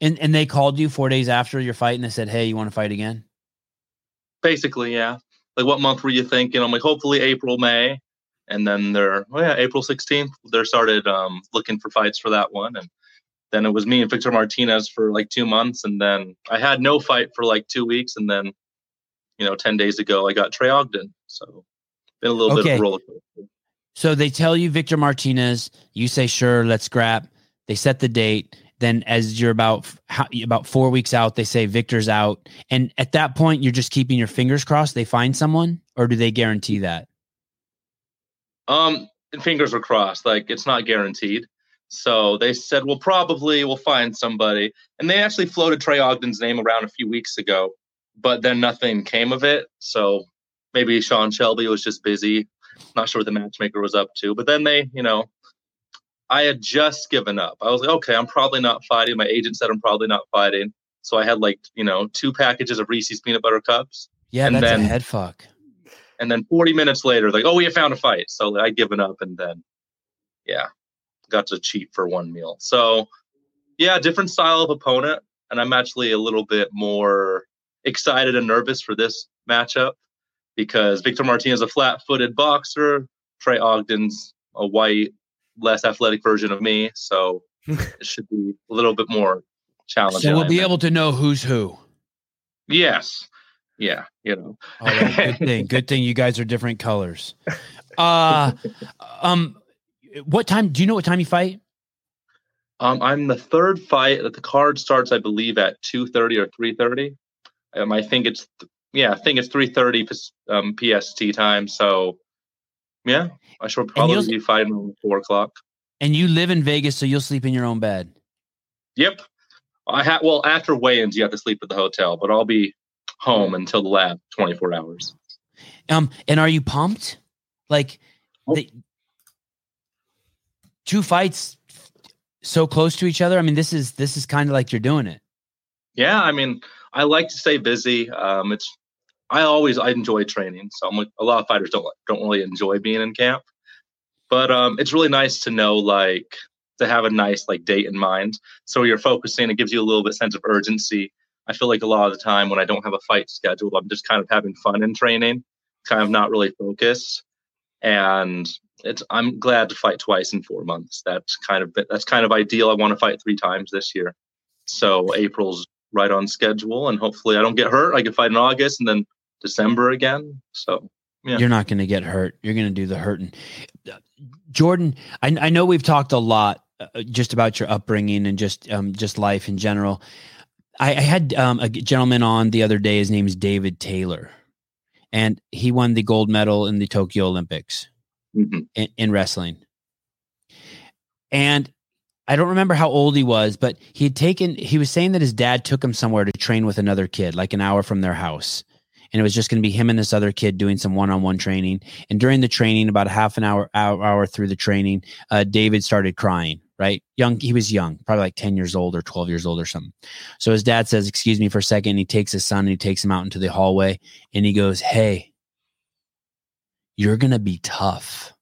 And and they called you four days after your fight, and they said, "Hey, you want to fight again?" Basically, yeah. Like, what month were you thinking? I'm like, hopefully April, May, and then they're, oh yeah, April 16th. They started um looking for fights for that one, and then it was me and Victor Martinez for like two months, and then I had no fight for like two weeks, and then, you know, ten days ago I got Trey Ogden. So, been a little bit of a roller coaster. So they tell you Victor Martinez. You say sure, let's scrap. They set the date. Then, as you're about about four weeks out, they say Victor's out. And at that point, you're just keeping your fingers crossed. They find someone, or do they guarantee that? Um, fingers were crossed. Like it's not guaranteed. So they said, well, probably we'll find somebody. And they actually floated Trey Ogden's name around a few weeks ago, but then nothing came of it. So maybe Sean Shelby was just busy. Not sure what the matchmaker was up to. But then they, you know, I had just given up. I was like, okay, I'm probably not fighting. My agent said I'm probably not fighting. So I had like, you know, two packages of Reese's peanut butter cups. Yeah, And that's then- a head fuck. And then 40 minutes later, like, oh, we have found a fight. So I'd given up and then, yeah, got to cheat for one meal. So, yeah, different style of opponent. And I'm actually a little bit more excited and nervous for this matchup because Victor Martinez is a flat footed boxer. Trey Ogden's a white, less athletic version of me. So it should be a little bit more challenging. So we'll be able to know who's who. Yes. Yeah. You know, All right, good thing. Good thing you guys are different colors. Uh um what time do you know what time you fight? Um, I'm the third fight that the card starts, I believe, at two thirty or three thirty. Um, I think it's yeah, I think it's three thirty um, PST time. So yeah, I should probably be fighting around four o'clock. And you live in Vegas, so you'll sleep in your own bed. Yep. I ha- well after weigh-ins, you have to sleep at the hotel, but I'll be home until the lab twenty four hours. Um, and are you pumped? Like Oh. the two fights so close to each other. I mean, this is this is kind of like you're doing it. Yeah, I mean, I like to stay busy. Um, it's I always I enjoy training, so I'm like a lot of fighters don't don't really enjoy being in camp, but um, it's really nice to know like to have a nice like date in mind. So you're focusing. It gives you a little bit sense of urgency. I feel like a lot of the time when I don't have a fight scheduled, I'm just kind of having fun in training, kind of not really focused. And it's I'm glad to fight twice in four months. That's kind of that's kind of ideal. I want to fight three times this year. So April's right on schedule, and hopefully I don't get hurt. I can fight in August and then December again. So Yeah. You're not going to get hurt. You're going to do the hurting. Jordan, I, I know we've talked a lot uh, just about your upbringing and just um, just life in general. I, I had um, a gentleman on the other day. His name is David Taylor, and he won the gold medal in the Tokyo Olympics mhm. in, in wrestling. And I don't remember how old he was, but he had taken, he was saying that his dad took him somewhere to train with another kid, like an hour from their house. And it was just going to be him and this other kid doing some one on one training. And during the training, about a half an hour, hour, hour through the training, uh, David started crying, right? Young, he was young, probably like 10 years old or 12 years old or something. So his dad says, Excuse me for a second. He takes his son and he takes him out into the hallway and he goes, Hey, you're going to be tough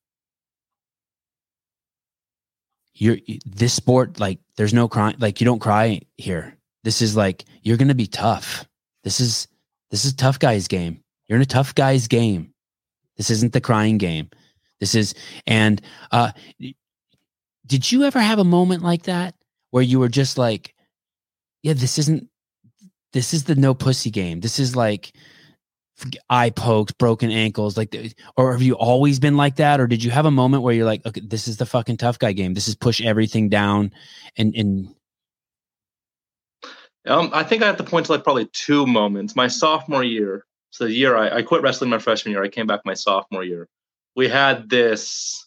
you're this sport like there's no crying like you don't cry here this is like you're gonna be tough this is this is tough guys game. You're in a tough guys game. This isn't the crying game. This is and uh did you ever have a moment like that where you were just like yeah this isn't this is the no pussy game. This is like eye pokes, broken ankles, like, or have you always been like that, or did you have a moment where you're like, okay, this is the fucking tough guy game. This is push everything down, and and Um, I think I have to point to like probably two moments. My sophomore year, so the year I, I quit wrestling my freshman year, I came back my sophomore year. We had this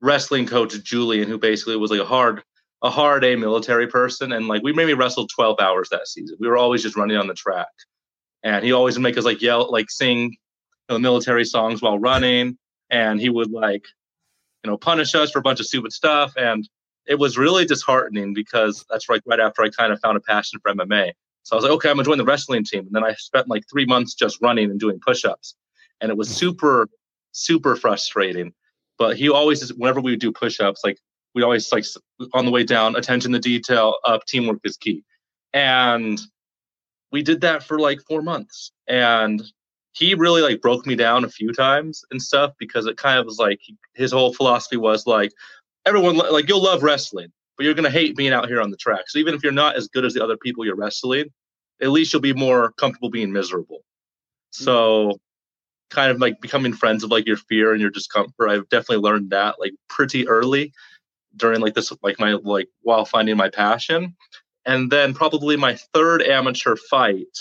wrestling coach Julian, who basically was like a hard, a hard A military person, and like we maybe wrestled twelve hours that season. We were always just running on the track, and he always would make us like yell, like sing you know, military songs while running, and he would like, you know, punish us for a bunch of stupid stuff, and it was really disheartening because that's right right after I kind of found a passion for MMA. So I was like, okay, I'm gonna join the wrestling team. And then I spent like three months just running and doing push-ups. And it was mm. super, super frustrating. But he always whenever we would do push-ups, like we always like on the way down, attention to detail, up, teamwork is key. And we did that for like four months. And he really like broke me down a few times and stuff because it kind of was like his whole philosophy was like everyone like you'll love wrestling, but you're gonna hate being out here on the track. So even if you're not as good as the other people you're wrestling, at least you'll be more comfortable being miserable. Mm-hmm. So kind of like becoming friends of like your fear and your discomfort. I've definitely learned that like pretty early during like this like my like while finding my passion. And then probably my third amateur fight,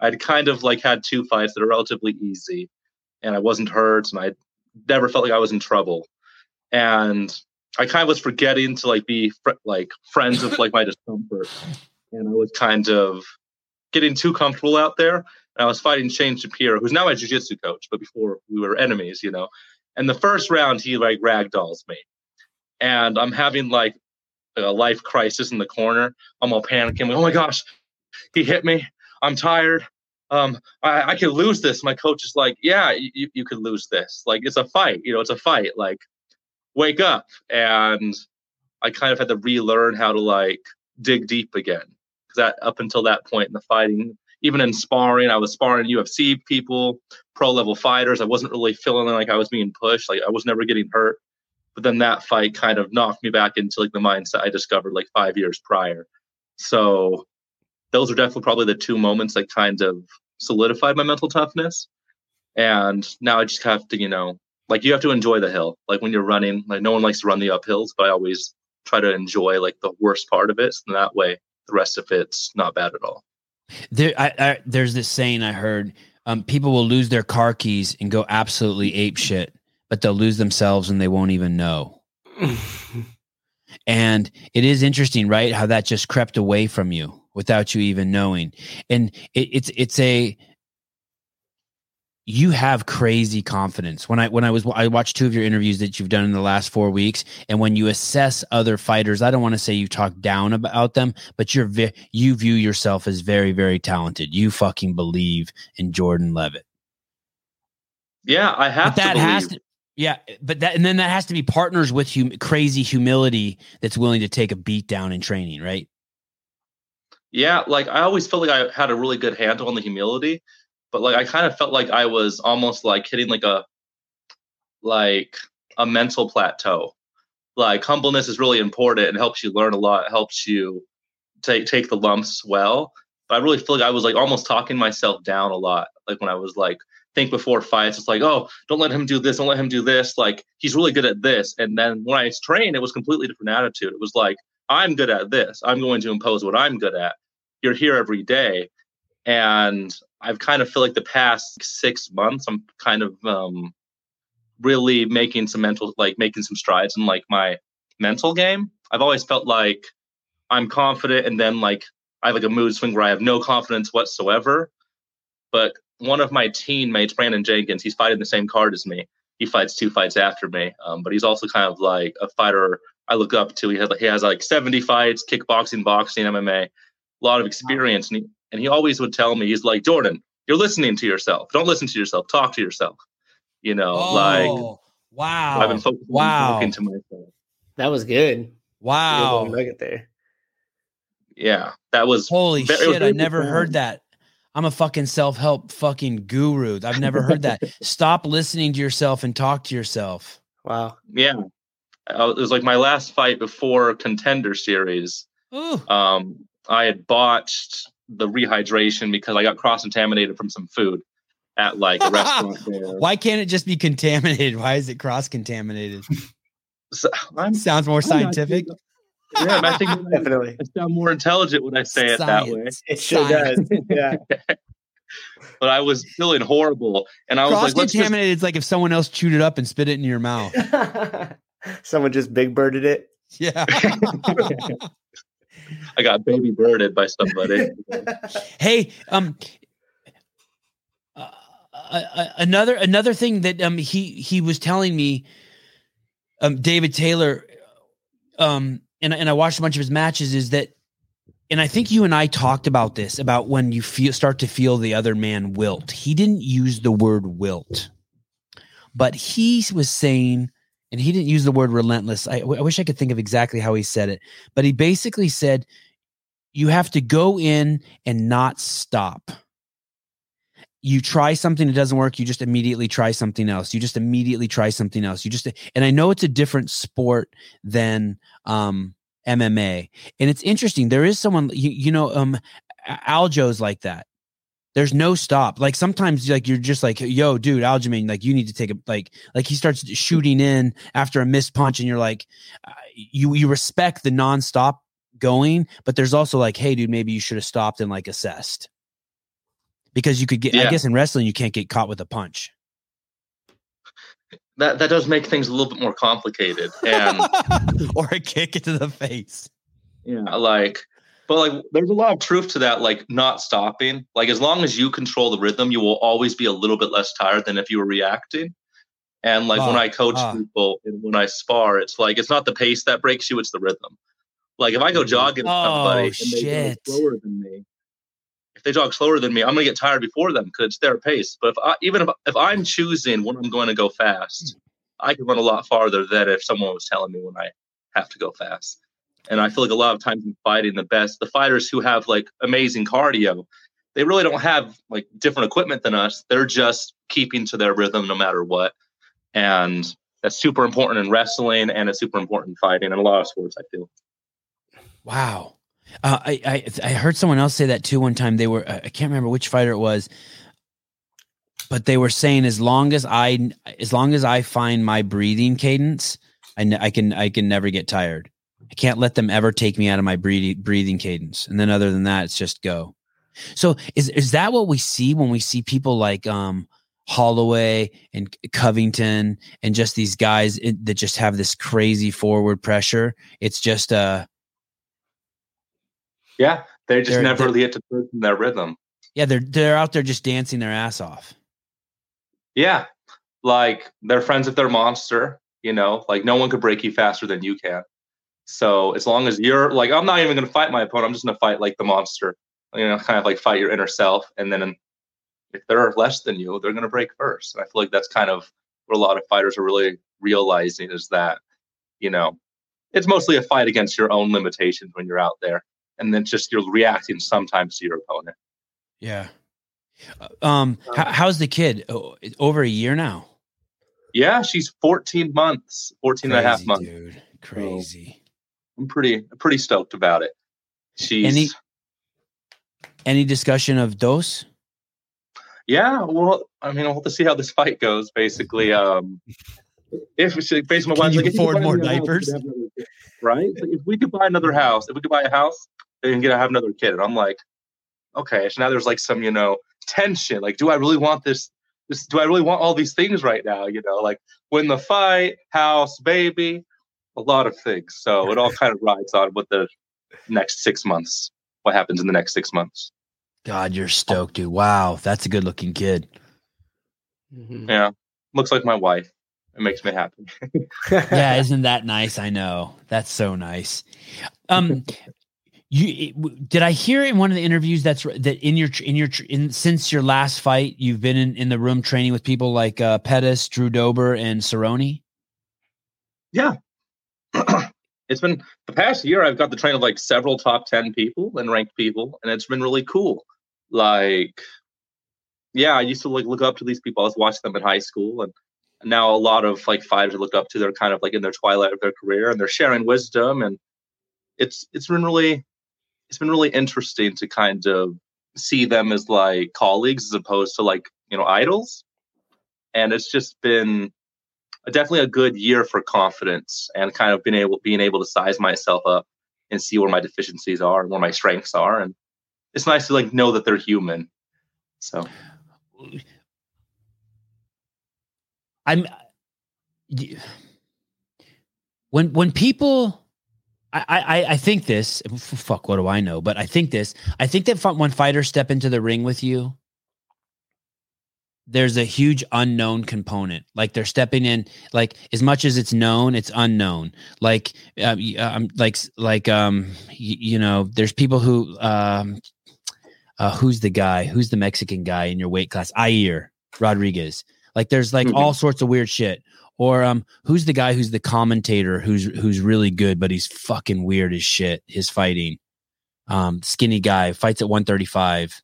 I'd kind of like had two fights that are relatively easy and I wasn't hurt and I never felt like I was in trouble. And I kind of was forgetting to like be fr- like friends with like my discomfort. And I was kind of getting too comfortable out there. And I was fighting Shane Shapiro, who's now my jiu-jitsu coach, but before we were enemies, you know. And the first round, he like ragdolls me, and I'm having like a life crisis in the corner. I'm all panicking. Oh my gosh, he hit me. I'm tired. Um, I, I could lose this. My coach is like, yeah, you, you could lose this. Like it's a fight. You know, it's a fight. Like wake up. And I kind of had to relearn how to like dig deep again. Because that up until that point in the fighting, even in sparring, I was sparring UFC people, pro level fighters. I wasn't really feeling like I was being pushed. Like I was never getting hurt. But then that fight kind of knocked me back into like the mindset I discovered like five years prior. So those are definitely probably the two moments that kind of solidified my mental toughness. And now I just have to, you know, like you have to enjoy the hill. Like when you're running, like no one likes to run the uphills, but I always try to enjoy like the worst part of it. So that way the rest of it's not bad at all. There, I, I, there's this saying I heard: um, people will lose their car keys and go absolutely ape shit, but they'll lose themselves and they won't even know. and it is interesting, right? How that just crept away from you without you even knowing, and it, it's it's a you have crazy confidence. When I when I was I watched two of your interviews that you've done in the last four weeks, and when you assess other fighters, I don't want to say you talk down about them, but you're you view yourself as very very talented. You fucking believe in Jordan Leavitt. Yeah, I have But that to has to, yeah, but that and then that has to be partners with hum, crazy humility that's willing to take a beat down in training, right? Yeah, like I always felt like I had a really good handle on the humility, but like I kind of felt like I was almost like hitting like a like a mental plateau. Like humbleness is really important. It helps you learn a lot. It helps you take take the lumps well. But I really feel like I was like almost talking myself down a lot. Like when I was like think before fights, it's like, oh, don't let him do this, don't let him do this. Like he's really good at this. And then when I trained, it was completely different attitude. It was like, I'm good at this. I'm going to impose what I'm good at. You're here every day. And I've kind of feel like the past six months, I'm kind of um, really making some mental, like making some strides in like my mental game. I've always felt like I'm confident, and then like I have like a mood swing where I have no confidence whatsoever. But one of my teammates, Brandon Jenkins, he's fighting the same card as me. He fights two fights after me, um, but he's also kind of like a fighter I look up to. He had he has like 70 fights, kickboxing, boxing, MMA, a lot of experience, and he and he always would tell me, he's like, Jordan, you're listening to yourself. Don't listen to yourself. Talk to yourself. You know, like Oh, wow, I've been focusing, wow. talking to myself. That was good. Good wow, little nugget there. Yeah, that was holy Very- it was shit! I very never heard that. I'm a fucking self help fucking guru. I've never heard that. Stop listening to yourself and talk to yourself. Wow. yeah. Uh, it was like my last fight before contender series. Ooh. um, I had botched the rehydration because I got cross contaminated from some food at like a restaurant there. Why can't it just be contaminated? Why is it cross contaminated? So, Sounds more I'm not- scientific. yeah, I think I Definitely. sound more intelligent when I say it that way. Science. It sure Science. does. Yeah. But I was feeling horrible, and I was Cross like, "Let's just." contaminated is like if someone else chewed it up and spit it in your mouth. Someone just big birded it. Yeah. I got baby birded by somebody. hey, um, uh, uh, uh, another another thing that um he he was telling me, um, David Taylor, um, and and I watched a bunch of his matches is that, and I think you and I talked about this about when you feel start to feel the other man wilt. He didn't use the word wilt, but he was saying. And he didn't use the word relentless. I, I wish I could think of exactly how he said it, but he basically said, you have to go in and not stop. You try something that doesn't work, you just immediately try something else. You just immediately try something else. You just and I know it's a different sport than um MMA. And it's interesting. There is someone you, you know um Aljo's like that. There's no stop. Like sometimes, like you're just like, "Yo, dude, Aljamain, like you need to take a like." Like he starts shooting in after a missed punch, and you're like, uh, you you respect the nonstop going, but there's also like, "Hey, dude, maybe you should have stopped and like assessed," because you could get. I guess in wrestling, you can't get caught with a punch. That that does make things a little bit more complicated. And or a kick into the face. Yeah, like, but like, there's a lot of truth to that. Like, not stopping. Like, as long as you control the rhythm, you will always be a little bit less tired than if you were reacting. And like when Ah, I coach ah. people and when I spar, it's like it's not the pace that breaks you; it's the rhythm. Like if I go jogging with somebody Oh, and they shit. jog slower than me, if they jog slower than me, I'm gonna get tired before them because it's their pace. But if I, even if if I'm choosing when I'm going to go fast, I can run a lot farther than if someone was telling me when I have to go fast. And I feel like a lot of times in fighting, the best, the fighters who have like amazing cardio, they really don't have like different equipment than us. They're just keeping to their rhythm no matter what. And that's super important in wrestling and it's super important in fighting and a lot of sports, I feel. Wow. Uh, I, I I heard someone else say that too one time. They were I I can't remember which fighter it was, but they were saying as long as I as long as I find my breathing cadence, I, I can I can never get tired. I can't let them ever take me out of my breathing breathing cadence. And then other than that, it's just go. So is is that what we see when we see people like um Holloway and Covington and just these guys that just have this crazy forward pressure? It's just uh Yeah. They just never they're- get to turn their rhythm. Yeah, they're they're out there just dancing their ass off. Yeah. Like they're friends with their monster, you know, like no one could break you faster than you can. So as long as you're like, I'm not even going to fight my opponent. I'm just going to fight like the monster, you know, kind of like fight your inner self. And then if they're less than you, they're going to break first. And I feel like that's kind of what a lot of fighters are really realizing is that, you know, it's mostly a fight against your own limitations when you're out there. And then just you're reacting sometimes to your opponent. Yeah. Um, how, how's the kid? Oh, it's over a year now. Yeah, she's 14 months, 14 and a half months. dude. Crazy. I'm pretty pretty stoked about it. She's Any- Any discussion of dose? yeah. Well, I mean, we'll have to see how this fight goes. Basically, um, if my Can wife's you like, afford more house, we diapers? could have another kid. right? Like, if we could buy another house, if we could buy a house, then get to have another kid. And I'm like, okay. So now there's like some you know tension. Like, do I really want this? This do I really want all these things right now? You know, like win the fight, house, baby, a lot of things. So it all kind of rides on what the next six months. What happens in the next six months? God, you're stoked, dude. Wow, that's a good looking kid. Mhm. Yeah, looks like my wife. It makes me happy. Yeah, isn't that nice? I know. That's so nice. Um you it- did I hear in one of the interviews that's that in your in your in since your last fight you've been in, in the room training with people like uh Pettis, Drew Dober and Cerrone? Yeah. it's been the past year I've got the train of like several top 10 people and ranked people and it's been really cool. Like yeah, I used to like look up to these people. I was watching them in high school and now a lot of like fighters I look up to they're kind of like in their twilight of their career and they're sharing wisdom and it's it's been really it's been really interesting to kind of see them as like colleagues as opposed to like, you know, idols. And it's just been definitely a good year for confidence and kind of being able being able to size myself up and see where my deficiencies are and where my strengths are. And it's nice to like know that they're human. So. I'm when when people I, I I think this fuck what do I know? But I think this I think that when fighters step into the ring with you there's a huge unknown component like they're stepping in like as much as it's known it's unknown like um, y- um like like um y- you know there's people who um uh who's the guy who's the Mexican guy in your weight class Yair Rodriguez like there's like Mhm. all sorts of weird shit. Or um who's the guy who's the commentator who's who's really good but he's fucking weird as shit his fighting. Um skinny guy fights at 135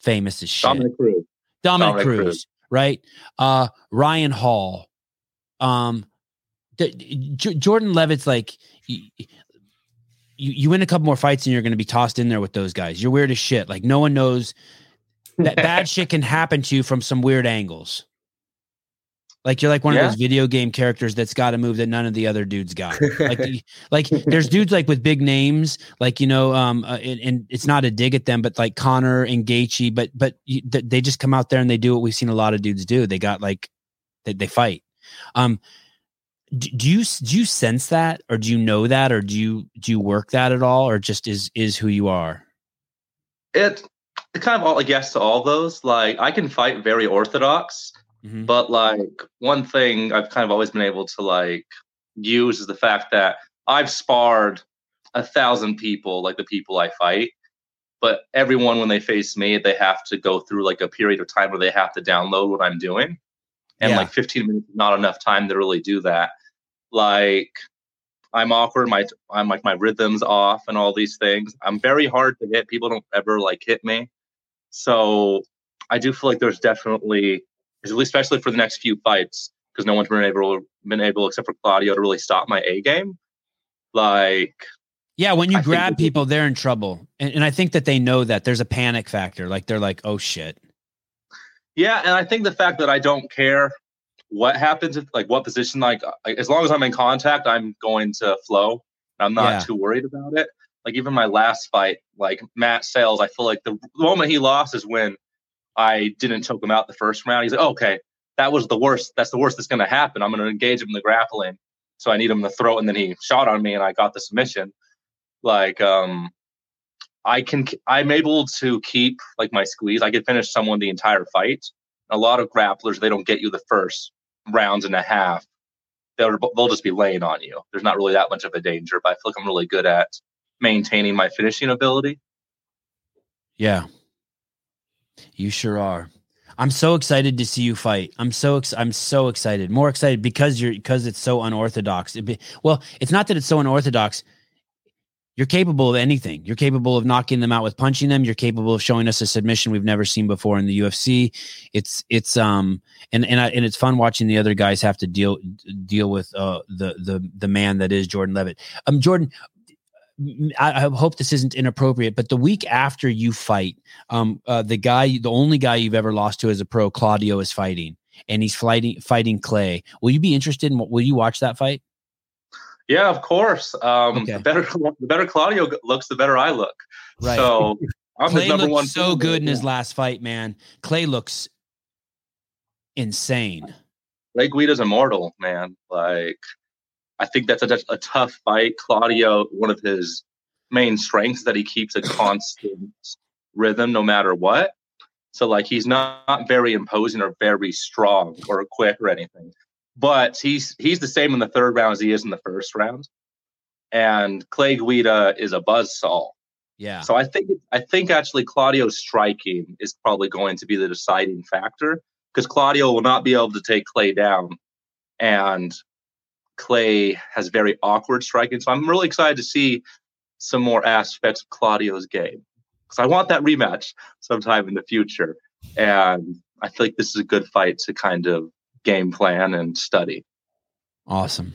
famous as shit. Dominick Cruz. Dominick, Dominick Cruz, Cruz. right? Uh Ryan Hall. Um D- J- Jordan Leavitt's like you, you you win a couple more fights and you're going to be tossed in there with those guys. You're weird as shit. Like no one knows that bad shit can happen to you from some weird angles. Like you're like one Yeah. of those video game characters that's got a move that none of the other dudes got. Like, like there's dudes like with big names, like you know, um, uh, and, and it's not a dig at them, but like Conor and Gaethje, but but you, th- they just come out there and they do what we've seen a lot of dudes do. They got like they, they fight. Um, do, do you do you sense that, or do you know that, or do you do you work that at all, or just is is who you are? it it kind of all like yes to all those. Like I can fight very orthodox, Mhm. but like one thing I've kind of always been able to like use is the fact that I've sparred a thousand people, like the people I fight. But everyone, when they face me, they have to go through like a period of time where they have to download what I'm doing. And Yeah. like 15 minutes is not enough time to really do that. Like I'm awkward, my I'm like my rhythm's off and all these things. I'm very hard to hit. People don't ever like hit me. So I do feel like there's definitely especially for the next few fights, because no one's been able been able except for Claudio to really stop my A game. Like Yeah, when you I grab people, they're in trouble, and, and I think that they know that there's a panic factor. Like they're like, "Oh shit." Yeah, and I think the fact that I don't care what happens, if, like what position, like I- as long as I'm in contact, I'm going to flow. I'm not Yeah. too worried about it. Like even my last fight, like Matt Sayles, I feel like the moment he lost is when I didn't choke him out the first round. He's like, okay, that was the worst. That's the worst that's going to happen. I'm going to engage him in the grappling, so I need him to throw, and then he shot on me, and I got the submission. Like, um, I can, I'm able to keep like my squeeze. I can finish someone the entire fight. A lot of grapplers, they don't get you the first rounds and a half. They'll, they'll just be laying on you. There's not really that much of a danger, but I feel like I'm really good at maintaining my finishing ability. Yeah, you sure are. I'm so excited to see you fight. I'm so ex- I'm so excited. More excited because you're because it's so unorthodox. It be, well, it's not that it's so unorthodox. You're capable of anything. You're capable of knocking them out with punching them. You're capable of showing us a submission we've never seen before in the UFC. It's it's um and and I, and it's fun watching the other guys have to deal deal with uh the the the man that is Jordan Leavitt. Um Jordan I, I hope this isn't inappropriate, but the week after you fight, um, uh, the guy, the only guy you've ever lost to as a pro, Claudio, is fighting, and he's fighting fighting Clay. Will you be interested in? Will you watch that fight? Yeah, of course. Um, Okay. The better the better Claudio looks, the better I look. Right. So I'm Clay his number one. so good in his last fight, man. Clay looks insane. Ray Guida's immortal, man. Like, I think that's a, a tough fight. Claudio, one of his main strengths is that he keeps a constant rhythm no matter what. So, like, he's not, not very imposing or very strong or quick or anything. But he's he's the same in the third round as he is in the first round. And Clay Guida is a buzzsaw. Yeah. So I think I think actually Claudio's striking is probably going to be the deciding factor because Claudio will not be able to take Clay down, and Clay has very awkward striking. So I'm really excited to see some more aspects of Claudio's game because I want that rematch sometime in the future, and I feel like this is a good fight to kind of game plan and study. Awesome.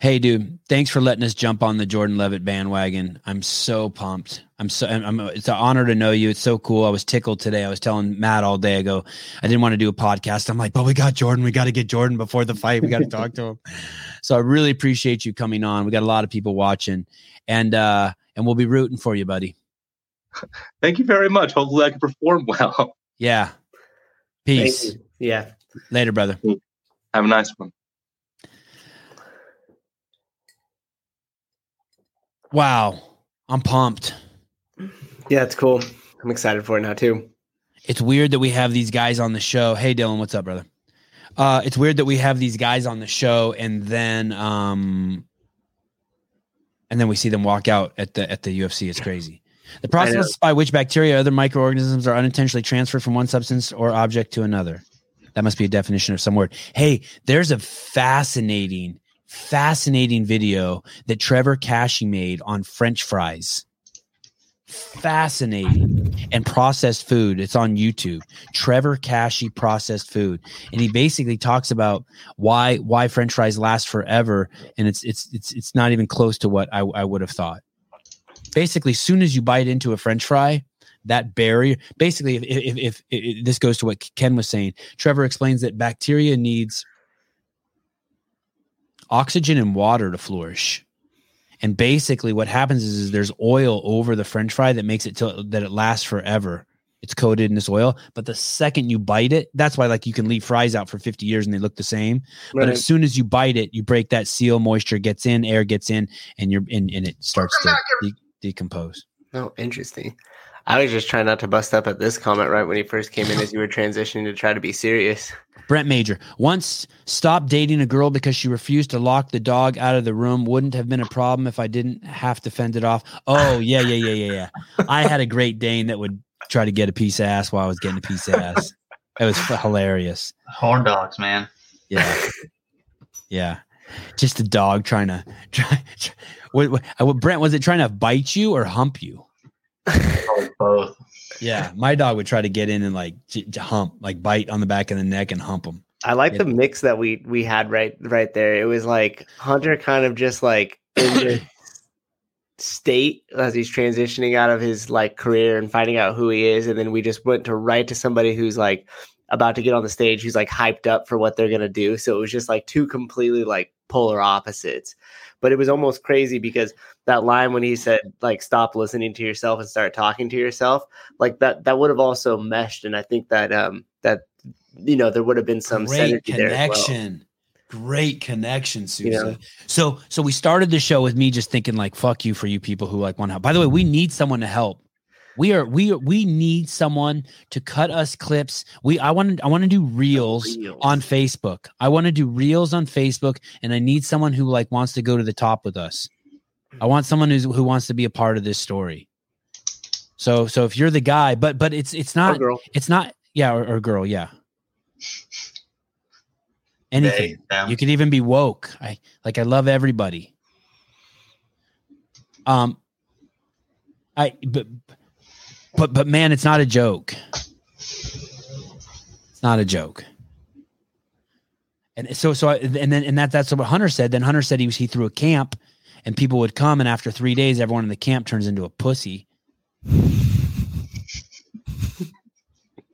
Hey, dude, thanks for letting us jump on the Jordan Leavitt bandwagon. I'm so pumped. I'm so, I'm, it's an honor to know you. It's so cool. I was tickled today. I was telling Matt all day ago, I didn't want to do a podcast. I'm like, but we got Jordan. We got to get Jordan before the fight. We got to talk to him. So I really appreciate you coming on. We got a lot of people watching and, uh, and we'll be rooting for you, buddy. Thank you very much. Hopefully, I can perform well. Yeah. Peace. Yeah. Later, brother. Have a nice one. Wow. I'm pumped. Yeah, it's cool. I'm excited for it now too. it's weird that we have these guys on the show. Hey Dylan, what's up, brother? Uh, it's weird that we have these guys on the show and then um and then we see them walk out at the at the UFC. It's crazy. The process by which bacteria or other microorganisms are unintentionally transferred from one substance or object to another. That must be a definition of some word. Hey, there's a fascinating, fascinating video that Trevor Kashey made on French fries. Fascinating and processed food. It's on YouTube. Trevor Kashey processed food, and he basically talks about why why French fries last forever, and it's it's it's it's not even close to what I, I would have thought. Basically, soon as you bite into a French fry, that barrier. Basically, if, if, if, if this goes to what Ken was saying, Trevor explains that bacteria needs oxygen and water to flourish. And basically, what happens is, is there's oil over the French fry that makes it till that it lasts forever. It's coated in this oil, but the second you bite it, that's why like you can leave fries out for 50 years and they look the same. But as soon as you bite it, you break that seal, moisture gets in, air gets in, and you're and, and it starts to de- decompose. Oh, interesting. I was just trying not to bust up at this comment right when he first came in as you were transitioning to try to be serious. Brent Major once stopped dating a girl because she refused to lock the dog out of the room. Wouldn't have been a problem if I didn't have to fend it off. Oh yeah, yeah, yeah, yeah, yeah. I had a Great Dane that would try to get a piece of ass while I was getting a piece of ass. It was hilarious. Horn dogs, man. Yeah, yeah. Just a dog trying to try. try what, what, uh, Brent was it trying to bite you or hump you? Both. Yeah, my dog would try to get in and like j- j- hump, like bite on the back of the neck and hump him. I like Yeah. the mix that we we had right right there. It was like Hunter kind of just like in this state as he's transitioning out of his like career and finding out who he is, and then we just went to right to somebody who's like about to get on the stage, who's like hyped up for what they're gonna do. So it was just like two completely like polar opposites. But it was almost crazy because that line when he said like stop listening to yourself and start talking to yourself, like that that would have also meshed, and I think that um that you know there would have been some great synergy there as well. connection. Great connection. You know? So so we started the show with me just thinking like fuck you for you people who like want to help. By the way, we need someone to help. We are we are, we need someone to cut us clips. We I want to I want to do reels Reels. on Facebook. I want to do reels on Facebook and I need someone who like wants to go to the top with us. I want someone who's who wants to be a part of this story. So so if you're the guy, but but it's it's not it's not yeah or, or girl, yeah. Anything. They. You could even be woke. I like I love everybody. Um I but but but man, it's not a joke. It's not a joke. And so so I, and then and that that's what Hunter said. Then Hunter said he was he threw a camp and people would come and after 3 days everyone in the camp turns into a pussy.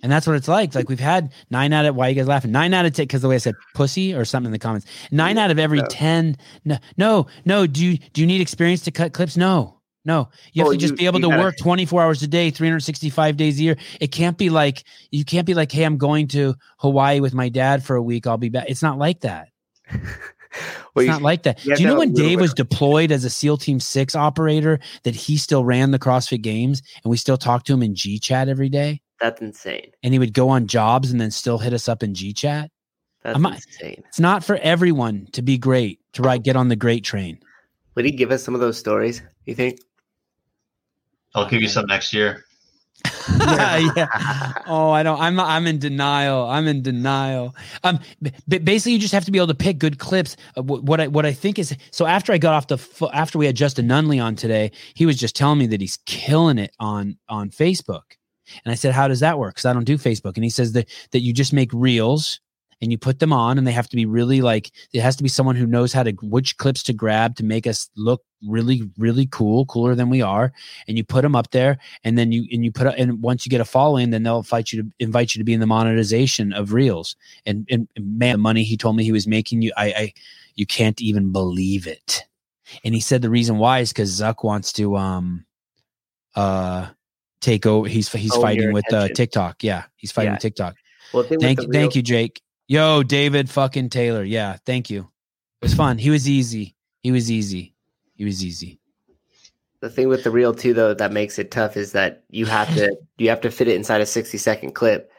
And that's what it's like. Like we've had nine out of why are you guys laughing? Nine out of ten because the way I said pussy or something in the comments. Nine out of every Yeah. ten. No, no, no. Do you do you need experience to cut clips? No, no. You have Well, to just you- be able to gotta- work twenty four hours a day, three hundred sixty five days a year. It can't be like you can't be like, hey, I'm going to Hawaii with my dad for a week. I'll be back. It's not like that. well, It's you, not like that. Do you know when Dave was deployed as a SEAL Team Six operator that he still ran the CrossFit Games and we still talk to him in G Chat every day? that's insane. And he would go on jobs and then still hit us up in G Chat. That's not- insane. It's not for everyone to be great, to ride, get on the great train. Would he give us some of those stories? You think? I'll give you some next year. yeah. Oh, I don't. I'm. I'm in denial. I'm in denial. Um. b- b- basically, you just have to be able to pick good clips. Uh, wh- what I what I think is so. After I got off the pho- after we had Justin Nunley on today, he was just telling me that he's killing it on on Facebook, and I said, "How does that work?" Because I don't do Facebook, and he says that that you just make reels and you put them on, and they have to be really like it has to be someone who knows how to which clips to grab to make us look really really cool, cooler than we are, and you put them up there and then you and you put and once you get a following, then they'll invite you to invite you to be in the monetization of reels. And and man, the money he told me he was making you, I, I you can't even believe it. And he said the reason why is because Zuck wants to um uh take over. He's he's Own fighting with uh. TikTok. Yeah, he's fighting Yeah. with TikTok. Well, the thing with Thank you, thank you, Jake. Yo, David fucking Taylor. Yeah, thank you. It was fun. He was easy. He was easy. He was easy. The thing with the reel too, though, that makes it tough is that you have to you have to fit it inside a sixty second clip.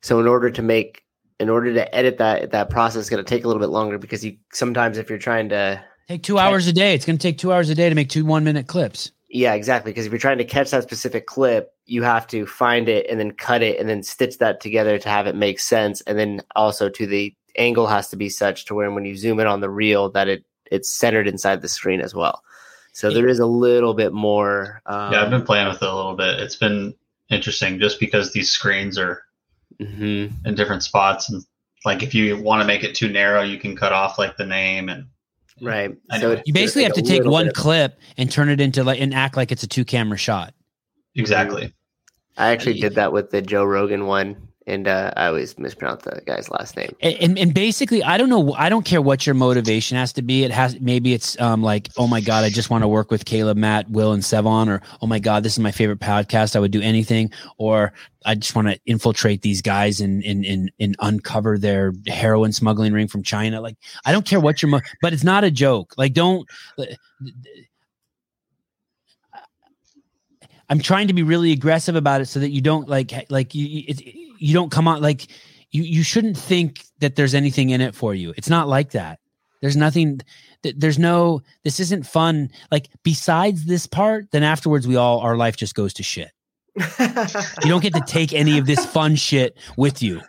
So in order to make in order to edit that that process is going to take a little bit longer because you sometimes if you're trying to Take two hours a day. It's going to take two hours a day to make two one minute clips. yeah exactly because if you're trying to catch that specific clip you have to find it and then cut it and then stitch that together to have it make sense and then also to the angle has to be such to where when you zoom in on the reel that it it's centered inside the screen as well. So there is a little bit more. Um, yeah, I've been playing with it a little bit. It's been interesting just because these screens are mhm. in different spots and like if you want to make it too narrow, you can cut off like the name and right. I So know. it- You basically have like, to take one bit clip and turn it into like and act like it's a two camera shot. Exactly. I actually did that with the Joe Rogan one, and uh, I always mispronounce the guy's last name. And, and and basically, I don't know. I don't care what your motivation has to be. It has maybe it's um like, oh my god, I just want to work with Caleb, Matt, Will, and Sevan, or oh my god, this is my favorite podcast. I would do anything, or I just want to infiltrate these guys and and and and uncover their heroin smuggling ring from China. Like, I don't care what your mo- but it's not a joke. Like, don't. I'm trying to be really aggressive about it so that you don't like like you you- it, you don't come on like you you shouldn't think that there's anything in it for you. It's not like that. There's nothing th- there's no this isn't fun like besides this part then afterwards we all our life just goes to shit. You don't get to take any of this fun shit with you.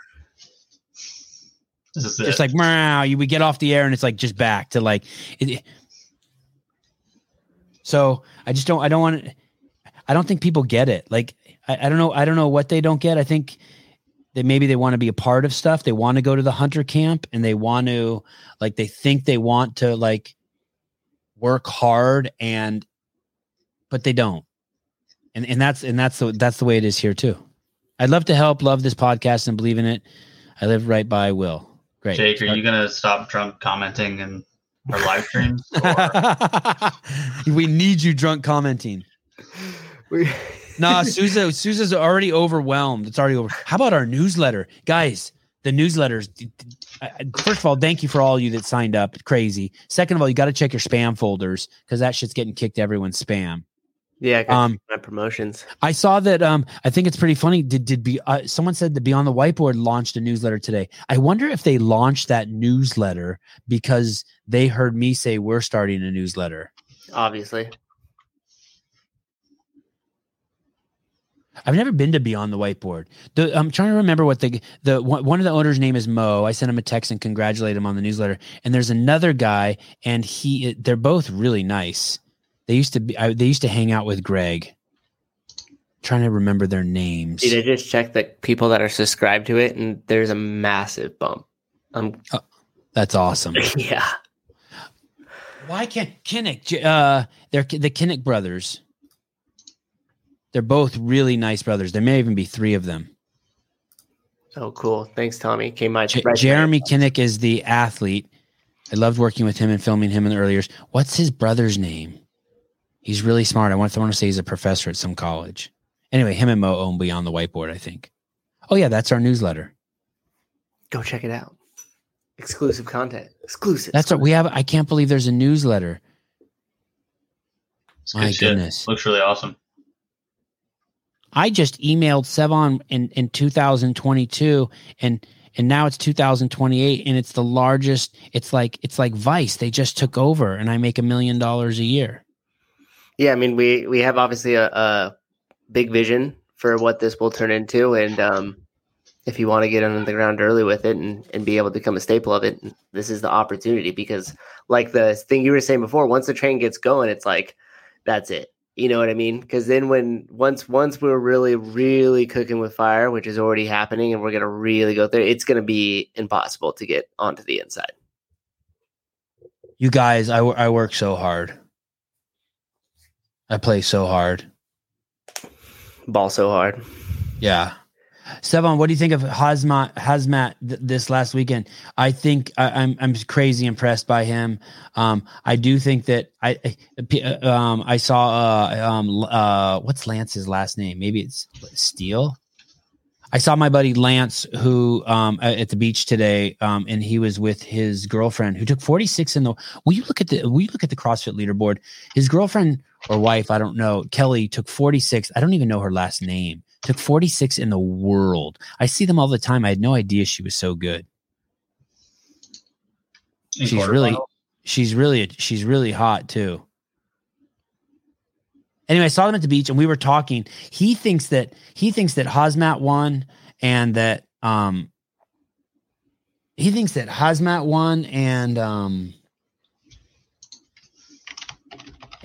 This is it. It's like wow, you we get off the air and it's like just back to like it- so I just don't I don't want to I don't think people get it. Like I, I don't know I don't know what they don't get. I think that maybe they want to be a part of stuff. They want to go to the hunter camp and they want to like they think they want to like work hard and but they don't. And and that's and that's the that's the way it is here too. I'd love to help, love this podcast and believe in it. I live right by Will. Great. Jake, are you gonna stop drunk commenting in our live streams? Or we need you drunk commenting. We- Nah, Souza, Souza's already overwhelmed. It's already over. How about our newsletter, guys? The newsletters. First of all, thank you for all you that signed up. Crazy. Second of all, you got to check your spam folders because that shit's getting kicked to everyone's spam. yeah, I Um, my promotions. I saw that. Um, I think it's pretty funny. Did did be uh, someone said that Beyond the Whiteboard launched a newsletter today? I wonder if they launched that newsletter because they heard me say we're starting a newsletter. Obviously, I've never been to Beyond the Whiteboard. The, I'm trying to remember what the the one of the owners' name is Mo. I sent him a text and congratulate him on the newsletter. And there's another guy, and he they're both really nice. They used to be I, they used to hang out with Greg. trying to remember their names. Dude, I just checked the people that are subscribed to it, and there's a massive bump. Um, That's awesome. yeah, Why can't Kinnick? Uh, they're the Kinnick brothers. They're both really nice brothers. There may even be three of them. oh cool. Thanks, Tommy. Came my J- right Jeremy Kinnick is the athlete. I loved working with him and filming him in the early years. What's his brother's name? He's really smart. I want to, I want to say he's a professor at some college. Anyway, him and Mo own Beyond the Whiteboard, I think. Oh, yeah, that's our newsletter. Go check it out. Exclusive content. Exclusive. That's what we have. I can't believe there's a newsletter. It's My good shit. goodness. Looks really awesome. I just emailed Sevan in, in 2022 and and now it's 2028 and it's the largest it's like it's like Vice they just took over and I make a million dollars a year. yeah. I mean, we we have obviously a, a big vision for what this will turn into, and um, if you want to get on the ground early with it and and be able to become a staple of it, this is the opportunity. Because, like the thing you were saying before, once the train gets going, it's like that's it. You know what I mean? Because then when once once we're really really cooking with fire, which is already happening, and we're gonna really go there, it's gonna be impossible to get onto the inside. You guys, I, I work so hard. I play so hard. Ball so hard. Yeah. Sevan, what do you think of Khamzat Khamzat th- this last weekend? I think I, I'm I'm crazy impressed by him. Um, I do think that I I- uh, um I saw uh um uh what's Lance's last name? Maybe it's Steele. I saw my buddy Lance who um at the beach today um and he was with his girlfriend who took 46 in the will you look at the will you look at the CrossFit leaderboard? His girlfriend or wife, I don't know, Kelly took 46. I don't even know her last name. Took 46 in the world. I see them all the time. I had no idea she was so good. In She's really quarterfinals. she's really she's really hot too. Anyway, I saw them at the beach and we were talking. He thinks that he thinks that Khamzat won and that um he thinks that Khamzat won and um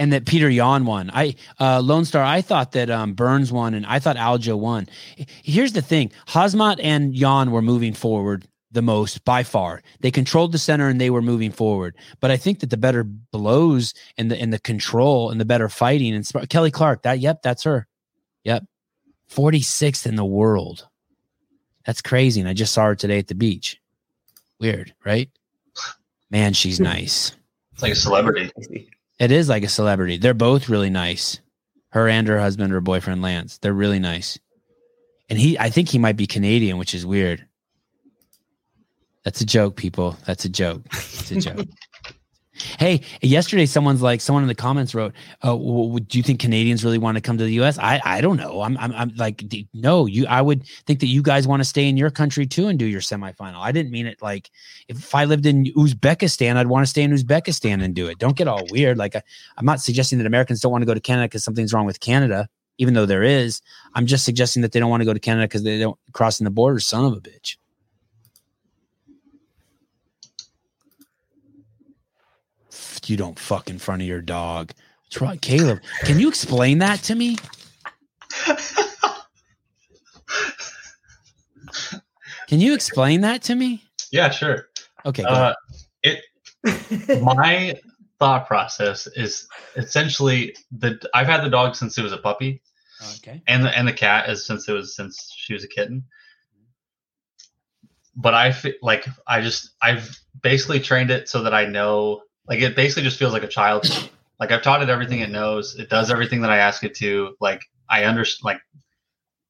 and that Peter Yan won. I uh Lone Star, I thought that um Burns won and I thought Aljo won. Here's the thing. Khamzat and Yan were moving forward the most by far. They controlled the center and they were moving forward. But I think that the better blows and the and the control and the better fighting and sp- Kelly Clark. That yep, that's her. Yep. 46th in the world. That's crazy. And I just saw her today at the beach. Weird, right? Man, she's nice. It's like a celebrity. It is like a celebrity. They're both really nice. Her and her husband or boyfriend Lance. They're really nice. And he I think he might be Canadian, which is weird. That's a joke, people. That's a joke. It's a joke. hey, yesterday someone's like someone in the comments wrote, uh, "Do you think Canadians really want to come to the U.S.?" I I don't know. I'm I'm, I'm like, no. You, I would think that you guys want to stay in your country too and do your semifinal. I didn't mean it like if I lived in Uzbekistan, I'd want to stay in Uzbekistan and do it. Don't get all weird. Like I, I'm not suggesting that Americans don't want to go to Canada because something's wrong with Canada, even though there is. I'm just suggesting that they don't want to go to Canada because they don't crossing the border. Son of a bitch. You don't fuck in front of your dog. What's wrong, Caleb? Can you explain that to me? Can you explain that to me? Yeah, sure. Okay. Uh, it my thought process is essentially that I've had the dog since it was a puppy, okay. and the and the cat is since it was since she was a kitten. But I feel like I just I've basically trained it so that I know like it basically just feels like a child. like I've taught it everything it knows. It does everything that I ask it to. Like I understand like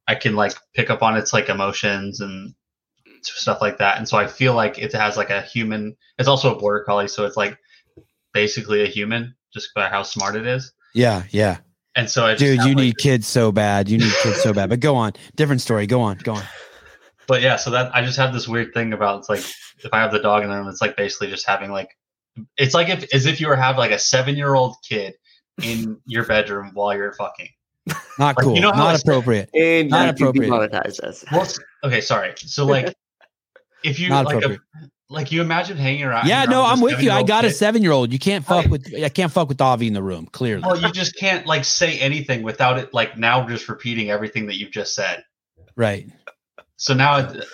I can like pick up on its like emotions and stuff like that. And so I feel like it has like a human. It's also a border collie, so it's like basically a human just by how smart it is. Yeah. Yeah. And so I just Dude, you like, need kids so bad. You need kids so bad. But go on. Different story. Go on. Go on. but yeah, so that I just have this weird thing about it's like if I have the dog in the room, it's like basically just having like it's like if as if you were have like a seven year old kid in your bedroom while you're fucking. Not Like, cool. you know how Not appropriate. And Not not appropriate. demonetize us. Well, okay, sorry. So like if you Not like a, like you imagine hanging around. Yeah, no, I'm with you. I seven-year-old got a seven year old. You can't fuck Right. with I can't fuck with Avi in the room, clearly. Well, you just can't like say anything without it like now just repeating everything that you've just said. Right. So now, it,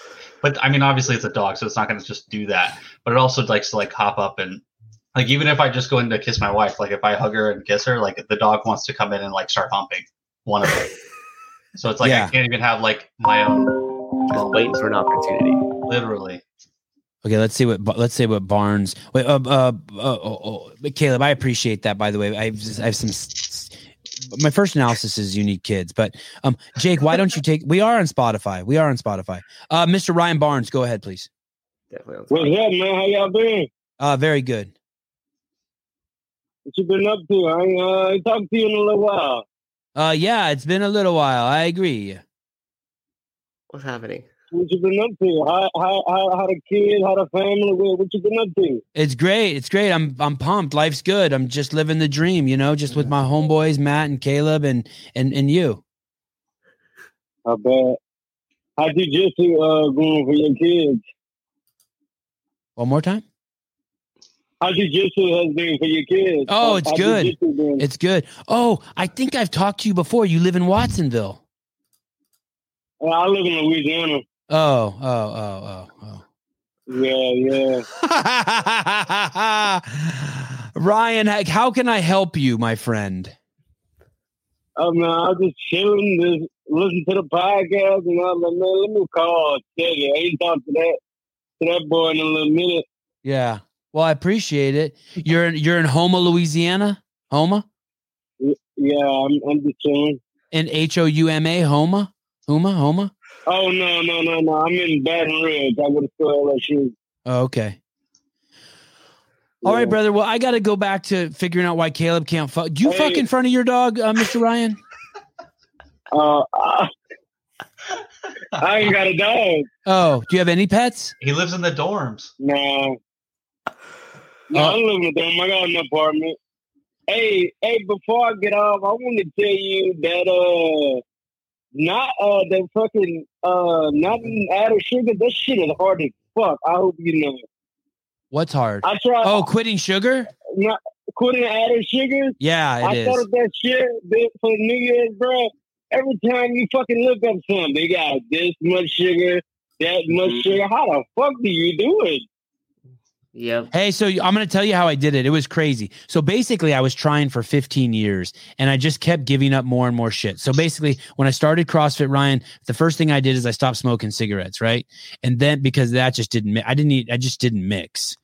but I mean, obviously it's a dog, so it's not going to just do that. But it also likes to like hop up and like even if I just go in to kiss my wife, like if I hug her and kiss her, like the dog wants to come in and like start humping one of them. so it's like Yeah. I can't even have like my own Just waiting for an opportunity. literally. Okay, let's see what let's see what Barnes. Wait, uh, uh, uh, oh, oh, Caleb, I appreciate that. By the way, I have, I have some. s- s- My first analysis is you need kids, but um, Jake, why don't you take? We are on Spotify. We are on Spotify. Uh, Mr. Ryan Barnes, go ahead, please. Definitely. What's up, man? How y'all been? Uh, very good. What you been up to? I ain't, uh, ain't talked to you in a little while. Uh, yeah, it's been a little while. I agree. What's happening? What you been up to? How how how, how the kids, how the family? What, what you been up to? It's great. It's great. I'm I'm pumped. Life's good. I'm just living the dream, you know, just with my homeboys, Matt and Caleb and and and you. I bet. How did jujitsu uh going for your kids? One more time. Jujitsu has been for your kids? Oh, it's how good. It's good. Oh, I think I've talked to you before. You live in Watsonville. Uh, I live in Louisiana. Oh, oh, oh, oh, oh. Yeah, yeah. oh. Ryan, how- how can I help you, my friend? Oh man, I was just chilling, just listen to the podcast, and I was like, man, let me call Teddy. I ain't talked to that to that boy in a little minute. Yeah. Well, I appreciate it. You're in, you're in Houma, Louisiana. Houma, Yeah, I'm, I'm just chilling. in H O U M A, Houma, Houma, Houma. Oh no, no, no, no! I'm in Baton Rouge. I would have still LSU. Oh, okay. All right, Yeah. brother. Well, I got to go back to figuring out why Caleb can't fuck. Do you Hey. fuck in front of your dog, uh, Mr. Ryan? Uh, I, I ain't got a dog. Oh, do you have any pets? He lives in the dorms. No. No, Oh. I'm living with them. I got an apartment. Hey, hey, before I get off, I want to tell you that uh not uh that fucking uh not added sugar, that shit is hard as fuck. I hope you know. What's hard? I tried Oh, quitting sugar? not quitting added sugar. Yeah, I it thought of that shit for New Year's, bro. Every time you fucking look up something, they got this much sugar, that much Mhm. sugar. How the fuck do you do it? Yep. Hey, so I'm going to tell you how I did it. It was crazy. So basically, I was trying for 15 years and I just kept giving up more and more shit. So basically, when I started CrossFit, Ryan, the first thing I did is I stopped smoking cigarettes, right? And then because that just didn't, I didn't eat, I just didn't mix.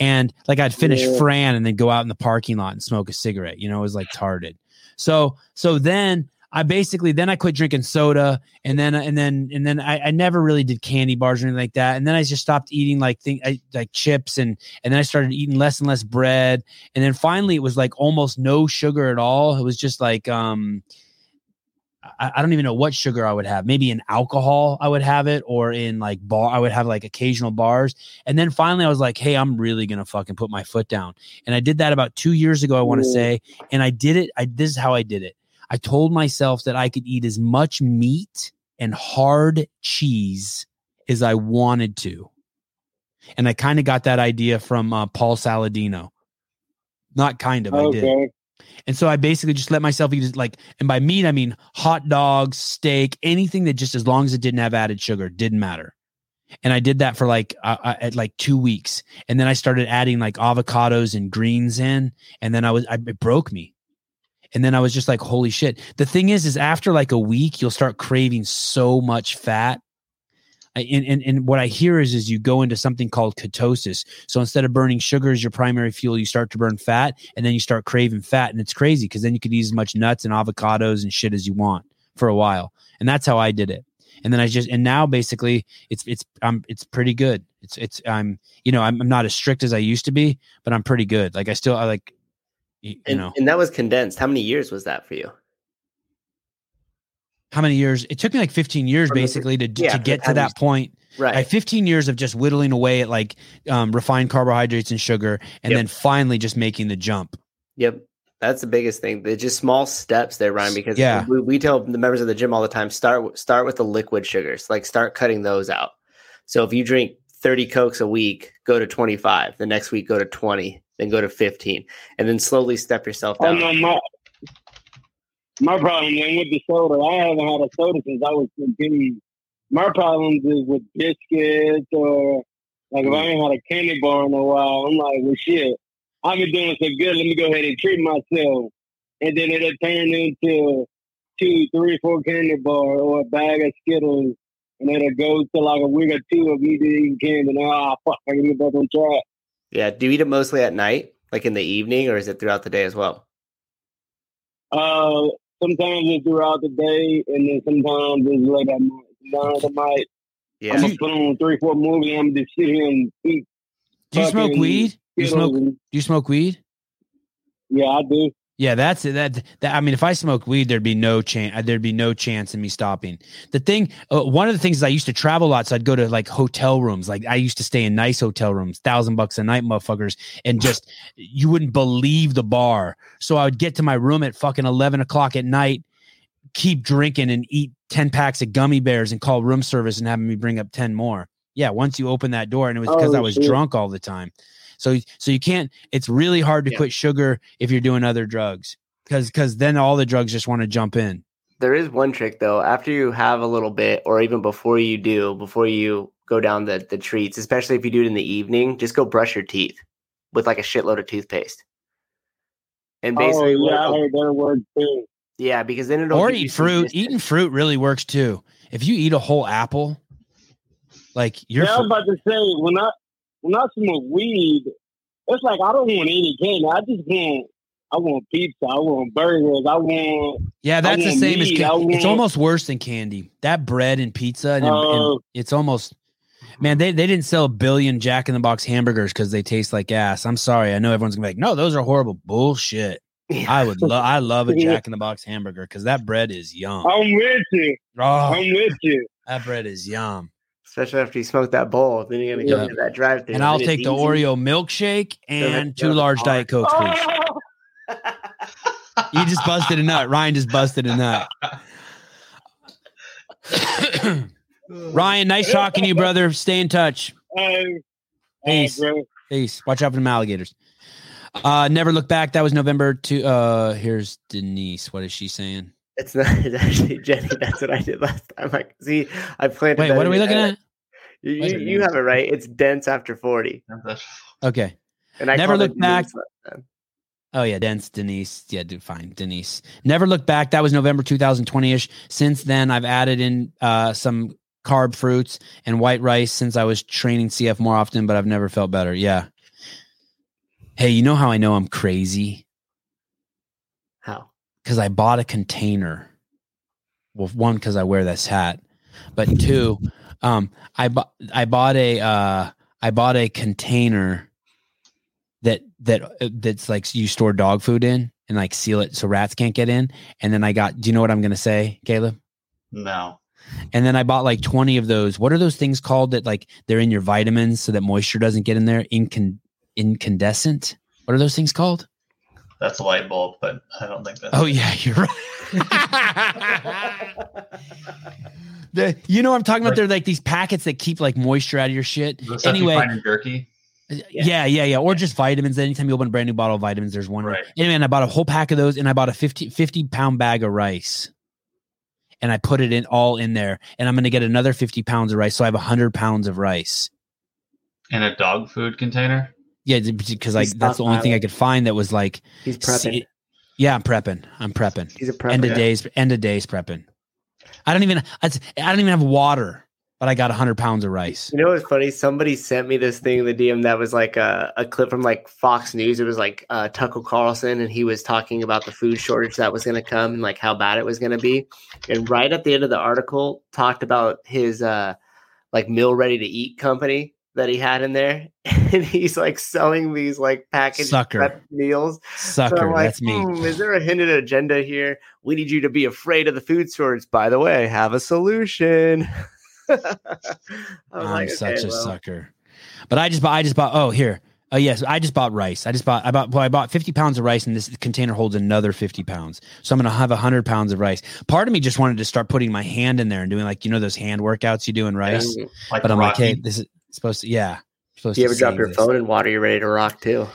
And like I'd finish Yeah. Fran and then go out in the parking lot and smoke a cigarette. You know, it was like tarded. So, so then I basically then I quit drinking soda and then and then and then I, I never really did candy bars or anything like that. And then I just stopped eating like thing I, like chips and and then I started eating less and less bread. And then finally it was like almost no sugar at all. It was just like um I, I don't even know what sugar I would have. Maybe in alcohol I would have it or in like bar I would have like occasional bars. And then finally I was like, hey, I'm really gonna fucking put my foot down. And I did that about two years ago, I want to say. And I did it. I this is how I did it. I told myself that I could eat as much meat and hard cheese as I wanted to. And I kind of got that idea from uh, Paul Saladino. Not kind of, I did. And so I basically just let myself eat it like, and by meat, I mean hot dogs, steak, anything that just as long as it didn't have added sugar, didn't matter. And I did that for like, uh, uh, at like two weeks. And then I started adding like avocados and greens in. And then I was, I, it broke me. And then I was just like, holy shit. The thing is, is after like a week, you'll start craving so much fat. I- And, and, and what I hear is, is you go into something called ketosis. So instead of burning sugar as your primary fuel, you start to burn fat and then you start craving fat. And it's crazy because then you could eat as much nuts and avocados and shit as you want for a while. And that's how I did it. And then I just, and now basically it's, it's, I'm, it's pretty good. It's, it's, I'm, you know, I'm, I'm not as strict as I used to be, but I'm pretty good. Like I still, I like, you And, know, and that was condensed. How many years was that for you? how many years? It took me like 15 years From the- basically to, yeah, to get to that point. Right. I had 15 years of just whittling away at like um, refined carbohydrates and sugar, and Yep. then finally just making the jump. Yep. That's the biggest thing. They're just small steps there, Ryan, because Yeah. we, we tell the members of the gym all the time, start start with the liquid sugars. Like start cutting those out. So if you drink 30 Cokes a week, go to 25. The next week go to 20, then go to 15. And then slowly step yourself Oh down. no, my my problem then with the soda, I haven't had a soda since I was 15. My problems is with biscuits or like if I ain't had a candy bar in a while, I'm like, well shit, I've been doing so good, let me go ahead and treat myself. And then it'll turn into two, three, four candy bar or a bag of Skittles. And then it goes to like a week or two of me eating candy and ah fuck, I can get back on track. Yeah. Do you eat it mostly at night, like in the evening, or is it throughout the day as well? Uh, sometimes it's throughout the day, and then sometimes it's late at night. Sometimes I might, Yeah. I'm gonna put on three, four movies, and I'm just sit here and eat. Do you smoke weed? Do you Skittles smoke? Do you smoke weed? Yeah, I do. Yeah, that's it. That, that I mean, if I smoked weed, there'd be no chance. There'd be no chance in me stopping. The thing, uh, one of the things is I used to travel a lot, so I'd go to like hotel rooms. Like I used to stay in nice hotel rooms, thousand bucks a night, motherfuckers, and just you wouldn't believe the bar. So I would get to my room at fucking eleven o'clock at night, keep drinking and eat ten packs of gummy bears, and call room service and having me bring up ten more. Yeah, once you open that door, and it was because Oh, I was drunk all the time. So so you can't. It's really hard to Yeah. quit sugar if you're doing other drugs because because then all the drugs just want to jump in. There is one trick though. After you have a little bit, or even before you do, before you go down the the treats, especially if you do it in the evening, just go brush your teeth with like a shitload of toothpaste. And Oh basically, what yeah, I that word too. yeah, because then it'll or eat fruit. distance. Eating fruit really works too. If you eat a whole apple, like you're Yeah, I was about to say when I when I smoke weed, it's like I don't want any candy. I just want I want pizza. I want burgers. I want yeah, that's the want same as meat, ca- I it's almost worse than candy. That bread and pizza and, and Oh. it's almost man they, they didn't sell a billion Jack in the Box hamburgers because they taste like ass. I'm sorry, I know everyone's gonna be like, no, those are horrible bullshit. I would love I love a Jack in the Box hamburger because that bread is yum. I'm with you. Oh, I'm with you. that bread is yum. Especially after you smoke that bowl. Then you're gonna go Yeah. to that drive through. And I'll take the Oreo milkshake and two large Diet Cokes, please. Oh, You just busted a nut. Ryan just busted a nut. Ryan, nice talking to you, brother. Stay in touch. hey, Peace. hey. Peace. Watch out for them alligators. Uh, never look back. That was November two. Uh, here's Denise. What is she saying? It's not it's actually Jenny. That's what I did last time. Like, see, I planted. Wait, what are we looking at? You, you, it you mean? have it right. It's dense after forty. Okay. And I Never looked back. Time. Oh yeah, Dense Denise. Yeah, dude, fine. Denise. Never looked back. That was November 2020-ish. Since then, I've added in uh some carb fruits and white rice since I was training CF more often, but I've never felt better. Yeah. Hey, you know how I know I'm crazy? How? Because I bought a container. Well, one, because I wear this hat, but two, um, I bought I bought a uh I bought a container that that uh, that's like you store dog food in and like seal it so rats can't get in. And then I got. Do you know what I'm gonna say, Caleb? No. And then I bought like 20 of those. What are those things called that like they're in your vitamins so that moisture doesn't get in there? Incand- incandescent. What are those things called? That's a light bulb, but I don't think that's Oh yeah, you're right. the, you know what I'm talking about? They're like these packets that keep like moisture out of your shit. The stuff you Anyway, find in jerky. yeah, yeah, yeah. Or just vitamins. Anytime you open a brand new bottle of vitamins, there's one. Right. Anyway, and I bought a whole pack of those and I bought a 50, 50 pound bag of rice. And I put it in all in there. And I'm going to get another 50 pounds of rice. So I have 100 pounds of rice. in a dog food container. Yeah, because like that's the only thing I could find that was like, He's prepping. see- yeah, I'm prepping. I'm prepping. He's a prepper. End of days, end of days prepping. I don't even, I don't even have water, but I got 100 pounds of rice. You know what's funny? Somebody sent me this thing in the DM that was like a, a clip from like Fox News. It was like uh, Tucker Carlson, and he was talking about the food shortage that was going to come and like how bad it was going to be. And right at the end of the article, talked about his uh, like meal ready to eat company that he had in there, and he's like selling these like packaged Sucker. meals. So Sucker, I'm like, that's me. "Hmm, is there a hidden agenda here? We need you to be afraid of the food shortage. By the way, have a solution. I'm like, such okay, a well. sucker. But I just bought. I just bought. Oh, here. Oh yes, I just bought rice. I just bought. I bought. Well, I bought 50 pounds of rice, and this container holds another 50 pounds. So I'm gonna have 100 pounds of rice. Part of me just wanted to start putting my hand in there and doing like you know those hand workouts you do in rice. Mm. Like But I'm like, hey, this is supposed to. Yeah. Supposed You to ever drop your this. phone in water? You're ready to rock too.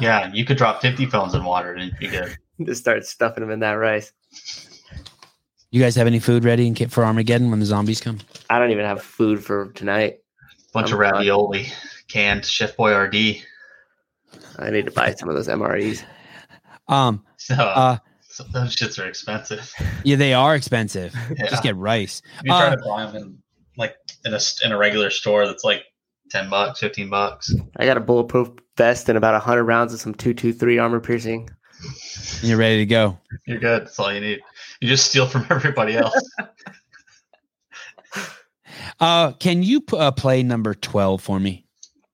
yeah, you could drop 50 phones in water and it'd be good. Just start stuffing them in that rice. You guys have any food ready in ca- for Armageddon when the zombies come? I don't even have food for tonight. Bunch I'm of ravioli, canned Chef Boyardee. I need to buy some of those MREs. Um. So, Uh. so those shits are expensive. Yeah, they are expensive. Yeah. Just get rice. you try Uh, to buy them in like in a in a regular store that's like 10 bucks, 15 bucks. I got a bulletproof vest and about hundred rounds of some two two three armor piercing. You're ready to go. You're good. That's all you need. You just steal from everybody else. Uh, can you p- uh, play number 12 for me?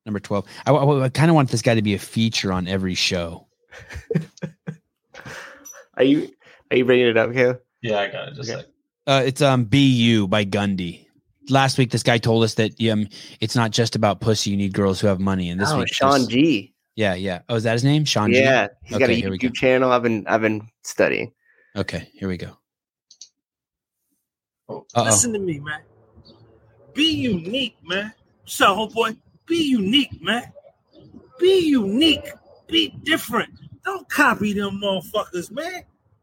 Number 12. I, kind of want this guy to be a feature on every show. Are you are you bringing it up, Caleb? yeah, I got it. Just Okay. like Uh, it's um BU by Gundy. Last week, this guy told us that um, it's not just about pussy. You need girls who have money. And this oh, week, Sean G. Yeah, yeah. Oh, is that his name? Sean G? Yeah, he's got a Okay, here we go. YouTube channel. I've been I've been studying. Okay, here we go. Oh. Uh-oh. Listen to me, man. Be unique, man. What's up, homeboy? Be unique, man. Be unique. Be different. Don't copy them motherfuckers, man.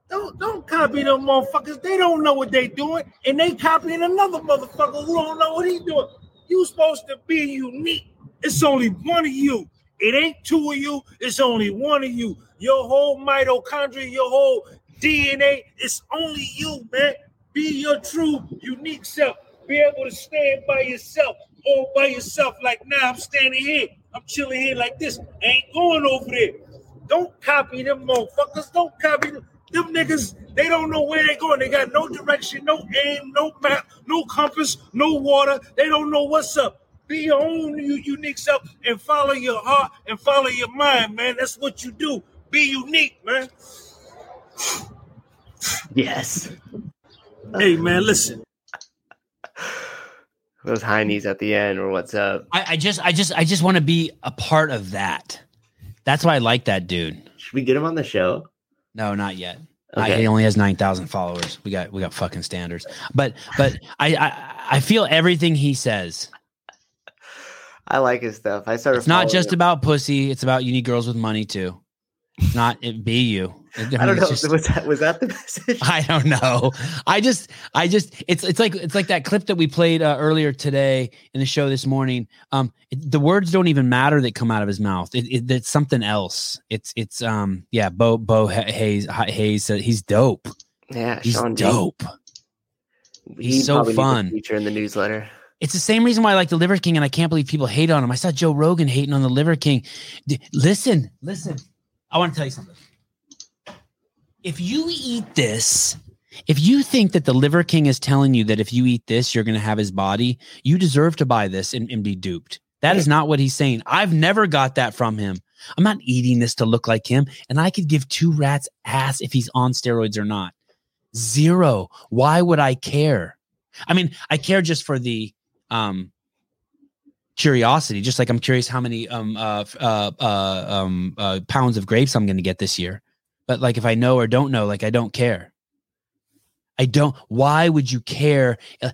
Don't don't copy them motherfuckers. They don't know what they doing, and they copying another motherfucker who don't know what he doing. You supposed to be unique. It's only one of you. It ain't two of you. It's only one of you. Your whole mitochondria, your whole DNA. It's only you, man. Be your true, unique self. Be able to stand by yourself, all by yourself. Like now, I'm standing here. I'm chilling here like this. I ain't going over there. Don't copy them motherfuckers. Don't copy them. Them niggas, they don't know where they're going. They got no direction, no aim, no map, no compass, no water. They don't know what's up. Be your own unique self and follow your heart and follow your mind, man. That's what you do. Be unique, man. Yes, Hey, man, listen. those high knees at the end or what's up? I, I just, I just, I just want to be a part of that. That's why I like that dude. Should we get him on the show? No, not yet. I, he only has nine thousand followers. We got we got fucking standards. But but I, I I feel everything he says. I like his stuff. I started. It's not just him. about pussy. It's about you need girls with money too. It's not it be you. I don't know. Just- was that was that the message? I don't know. I just, I just, it's, it's like, it's like that clip that we played uh, earlier today in the show this morning. Um, it, the words don't even matter that come out of his mouth. It, it, it's something else. It's, it's, um, yeah, Bo, Bo Ha- Hayes, Ha- Hayes, uh, he's dope. Yeah, He's Sean dope. He He's so probably needs a fun. Feature in the newsletter. It's the same reason why I like the Liver King, and I can't believe people hate on him. I saw Joe Rogan hating on the Liver King. D- listen, listen. I want to tell you something. If you eat this, if you think that the Liver King is telling you that if you eat this, you're going to have his body, you deserve to buy this and, and be duped. That is not what he's saying. I've never got that from him. I'm not eating this to look like him, and I could give two rats ass if he's on steroids or not. Zero. Why would I care? I mean, I care just for the um curiosity, just like I'm curious how many um uh uh, uh um uh pounds of grapes I'm going to get this year. But like if I know or don't know, like I don't care. I don't. Why would you care? Uh,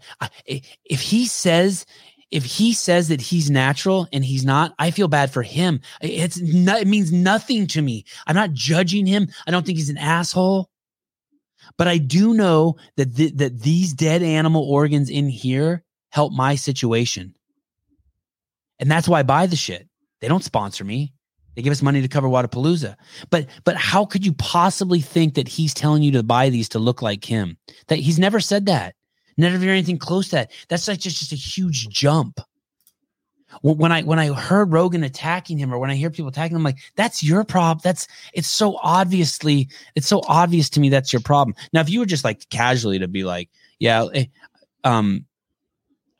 If he says, if he says that he's natural and he's not, I feel bad for him. It's no, it means nothing to me. I'm not judging him. I don't think he's an asshole. But I do know that th- that these dead animal organs in here help my situation, and that's why I buy the shit. They don't sponsor me. They give us money to cover Wodapalooza. But but how could you possibly think that he's telling you to buy these to look like him? That he's never said that. Never heard anything close to that. That's like just, just a huge jump. When I when I heard Rogan attacking him, or when I hear people attacking him, I'm like, that's your problem. That's it's so obviously, it's so obvious to me that's your problem. Now, if you were just like casually to be like, yeah, eh, um,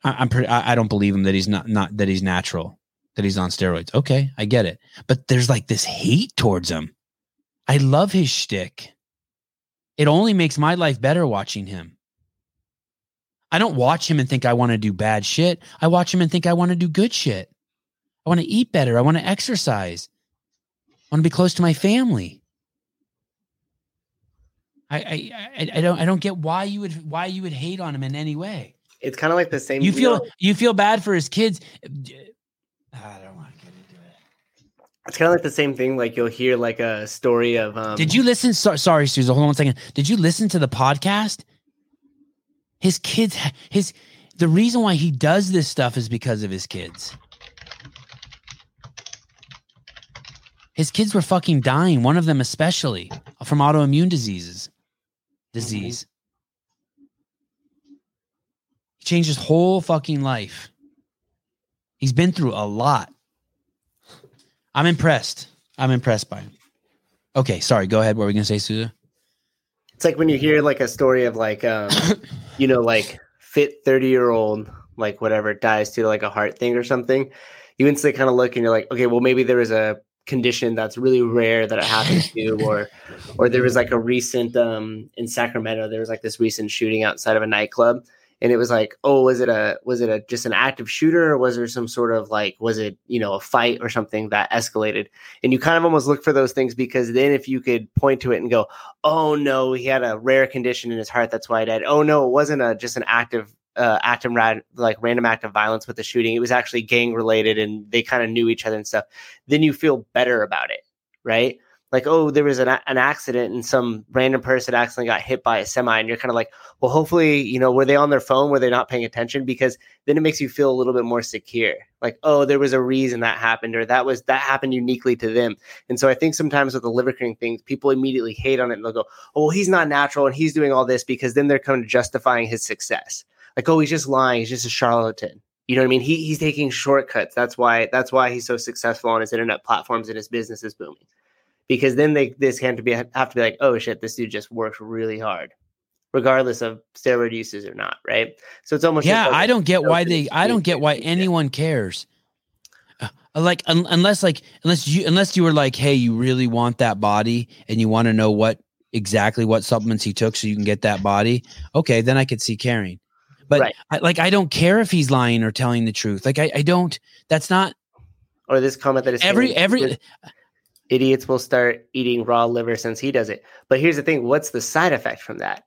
I, I'm pretty, I, I don't believe him that he's not not that he's natural, that he's on steroids. Okay, I get it. But there's like this hate towards him. I love his shtick. It only makes my life better watching him. I don't watch him and think I want to do bad shit. I watch him and think I want to do good shit. I want to eat better. I want to exercise. I want to be close to my family. I, I I don't I don't get why you would why you would hate on him in any way. It's kind of like the same. You feel know, you feel bad for his kids. I don't want to get into it. it's kind of like the same thing. Like you'll hear like a story of. Um, Did you listen? So, sorry, Susan. Hold on one second. Did you listen to the podcast? His kids, his the reason why he does this stuff is because of his kids. His kids were fucking dying. One of them especially from autoimmune diseases. Disease. He changed his whole fucking life. He's been through a lot. I'm impressed. I'm impressed by him. Okay, sorry. Go ahead. What were we gonna say, Susan? It's like when you hear like a story of like, um, you know, like fit thirty year old, like whatever dies to like a heart thing or something. You instantly kind of look and you're like, okay, well maybe there was a condition that's really rare that it happens to, or or there was like a recent um in Sacramento, there was like this recent shooting outside of a nightclub. And it was like, oh, was it a was it a just an active shooter or was there some sort of like was it you know a fight or something that escalated? And you kind of almost look for those things because then if you could point to it and go, oh no, he had a rare condition in his heart, that's why he died. Oh no, it wasn't a just an active uh, active rad, like random act of violence with the shooting. It was actually gang related and they kind of knew each other and stuff. Then you feel better about it, right? Like, oh, there was an, an accident and some random person accidentally got hit by a semi, and you're kind of like, well, hopefully, you know, were they on their phone? Were they not paying attention? Because then it makes you feel a little bit more secure. Like, oh, there was a reason that happened, or that was that happened uniquely to them. And so I think sometimes with the liver king things, people immediately hate on it and they'll go, oh, well, he's not natural and he's doing all this because then they're kind of justifying his success. Like, oh, he's just lying. He's just a charlatan. You know what I mean? He, he's taking shortcuts. That's why that's why he's so successful on his internet platforms and his business is booming. Because then they this have to be have to be like, oh shit, this dude just works really hard, regardless of steroid uses or not, right? So it's almost Yeah, like I don't get why they. I don't get why anyone cares. Uh, Like un, unless like unless you unless you were like, hey, you really want that body and you want to know what exactly what supplements he took so you can get that body. Okay, then I could see caring. But Right. I, like I don't care if he's lying or telling the truth. Like I, I don't. That's not or this comment that is every every. Idiots will start eating raw liver since he does it. But here's the thing: what's the side effect from that?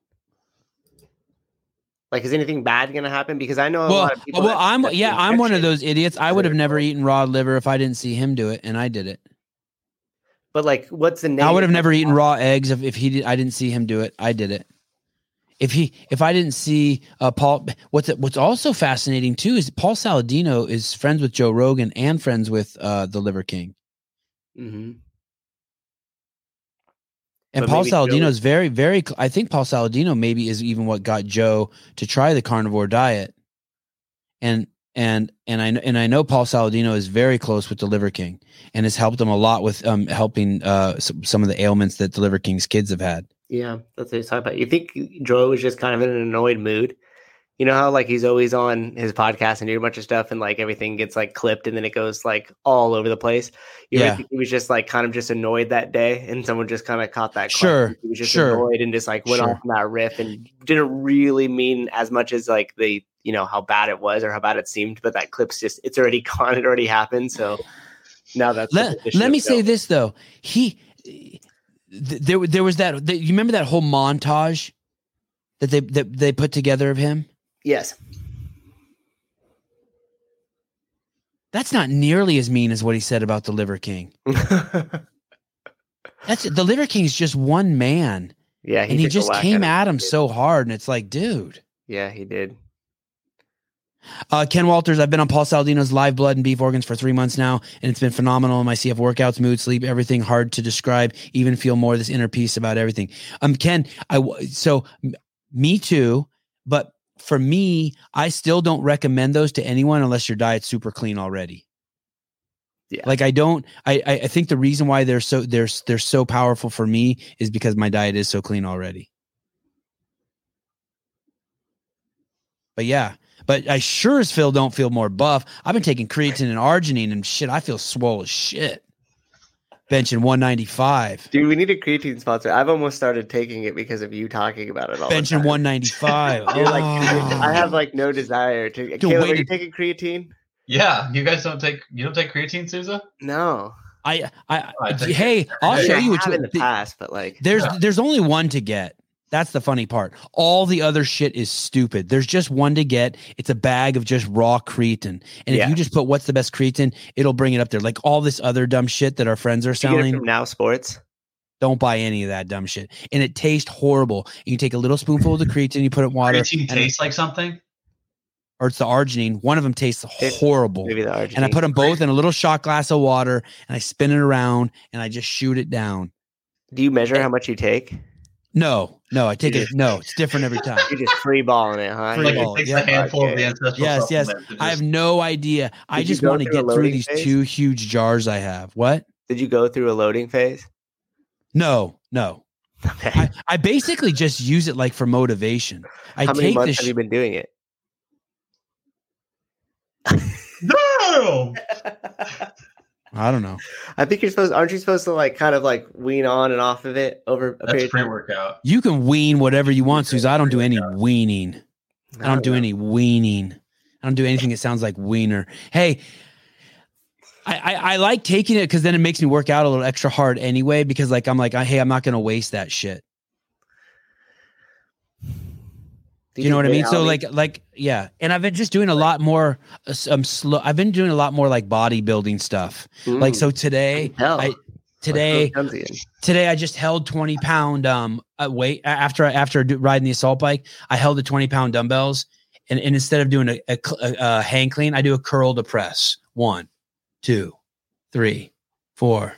Like, is anything bad going to happen? Because I know a Well, lot of people. well, that- I'm yeah, I'm one of those idiots. I would have never eaten raw liver if I didn't see him do it, and I did it. But like, what's the name? I would have never eaten raw eggs if, if he did. I didn't see him do it. I did it. If he, if I didn't see uh, Paul, what's what's also fascinating too is Paul Saladino is friends with Joe Rogan and friends with uh, the Liver King, hmm and But Paul maybe Joe Saladino is- is very, very. I think Paul Saladino maybe is even what got Joe to try the carnivore diet, and and and I and I know Paul Saladino is very close with the Liver King and has helped him a lot with um helping uh some, some of the ailments that the Liver King's kids have had. Yeah, that's what he's talking about. You think Joe was just kind of in an annoyed mood? You know how like he's always on his podcast and doing a bunch of stuff and like everything gets like clipped and then it goes like all over the place. You Yeah. he was just like kind of just annoyed that day and someone just kind of caught that. clip. Sure, He was just sure. annoyed and just like went Sure. off on that riff and didn't really mean as much as like the you know how bad it was or how bad it seemed, but that clip's just it's already gone. It already happened. So now that's let, let me say this though he th- there there was that th- you remember that whole montage that they that they put together of him Yes. that's not nearly as mean as what he said about the liver king that's the liver king is just one man yeah, and he just came at him so hard and it's like dude Yeah, he did. Uh, Ken Walters, I've been on Paul Saladino's live blood and beef organs for three months now, and it's been phenomenal. My CF workouts, mood, sleep, everything hard to describe. Even feel more this inner peace about everything. Um, Ken, I so m- me too, but for me, I still don't recommend those to anyone unless your diet's super clean already. Yeah. Like I don't, I, I I think the reason why they're so they're they're so powerful for me is because my diet is so clean already. But yeah, but I sure as Phil don't feel more buff. I've been taking creatine and arginine and shit. I feel swole as shit. Benching 195. Dude, we need a creatine sponsor. I've almost started taking it because of you talking about it all. the Benching time. 195. Dude, like, Oh. I have like no oh. desire to. Dude, Caleb, wait are you a- taking creatine? Yeah, you guys don't take you don't take creatine, Souza? No. I, I, oh, I hey, I'll show I you which have one. in the past, but like, There's Yeah. there's only one to get. That's the funny part. All the other shit is stupid. There's just one to get. It's a bag of just raw creatine. And Yeah. if you just put what's the best creatine, it'll bring it up there. Like all this other dumb shit that our friends are do you get it selling. from Now Sports. Don't buy any of that dumb shit. And it tastes horrible. You take a little spoonful of the creatine, you put it in water, Creatine and- tastes like something. or it's the arginine. One of them tastes It- horrible. Maybe the arginine. And I put them both in a little shot glass of water and I spin it around and I just shoot it down. Do you measure eh. how much you take? No, no, I take You it. No, it's different every time. You're just free balling it, huh? Free Like ball, it takes yeah. a handful of Okay. the ancestral Yes, yes. supplement to I have no idea. I just want to get through these phase? two huge jars I have. What? Did you go through a loading phase? No, no. Okay. I, I basically just use it like for motivation. I how many take months this. have you been doing it? No! I don't know. I think you're supposed. Aren't you supposed to like kind of like wean on and off of it over a That's period? of pre time? workout. You can wean whatever you want, Suze. I don't do any weaning. I don't do any weaning. I don't do anything that sounds like wiener. Hey, I, I, I like taking it because then it makes me work out a little extra hard anyway. Because like I'm like, I, hey, I'm not gonna waste that shit. Do you know what I mean? So like like yeah, and I've been just doing a lot more um slow. I've been doing a lot more like bodybuilding stuff. Like Mm, so today. I today today I just held 20 pound um uh, weight after after riding the assault bike. I held the 20 pound dumbbells, and, and instead of doing a, a, a, hang clean, I do a curl to press. One, two, three, four.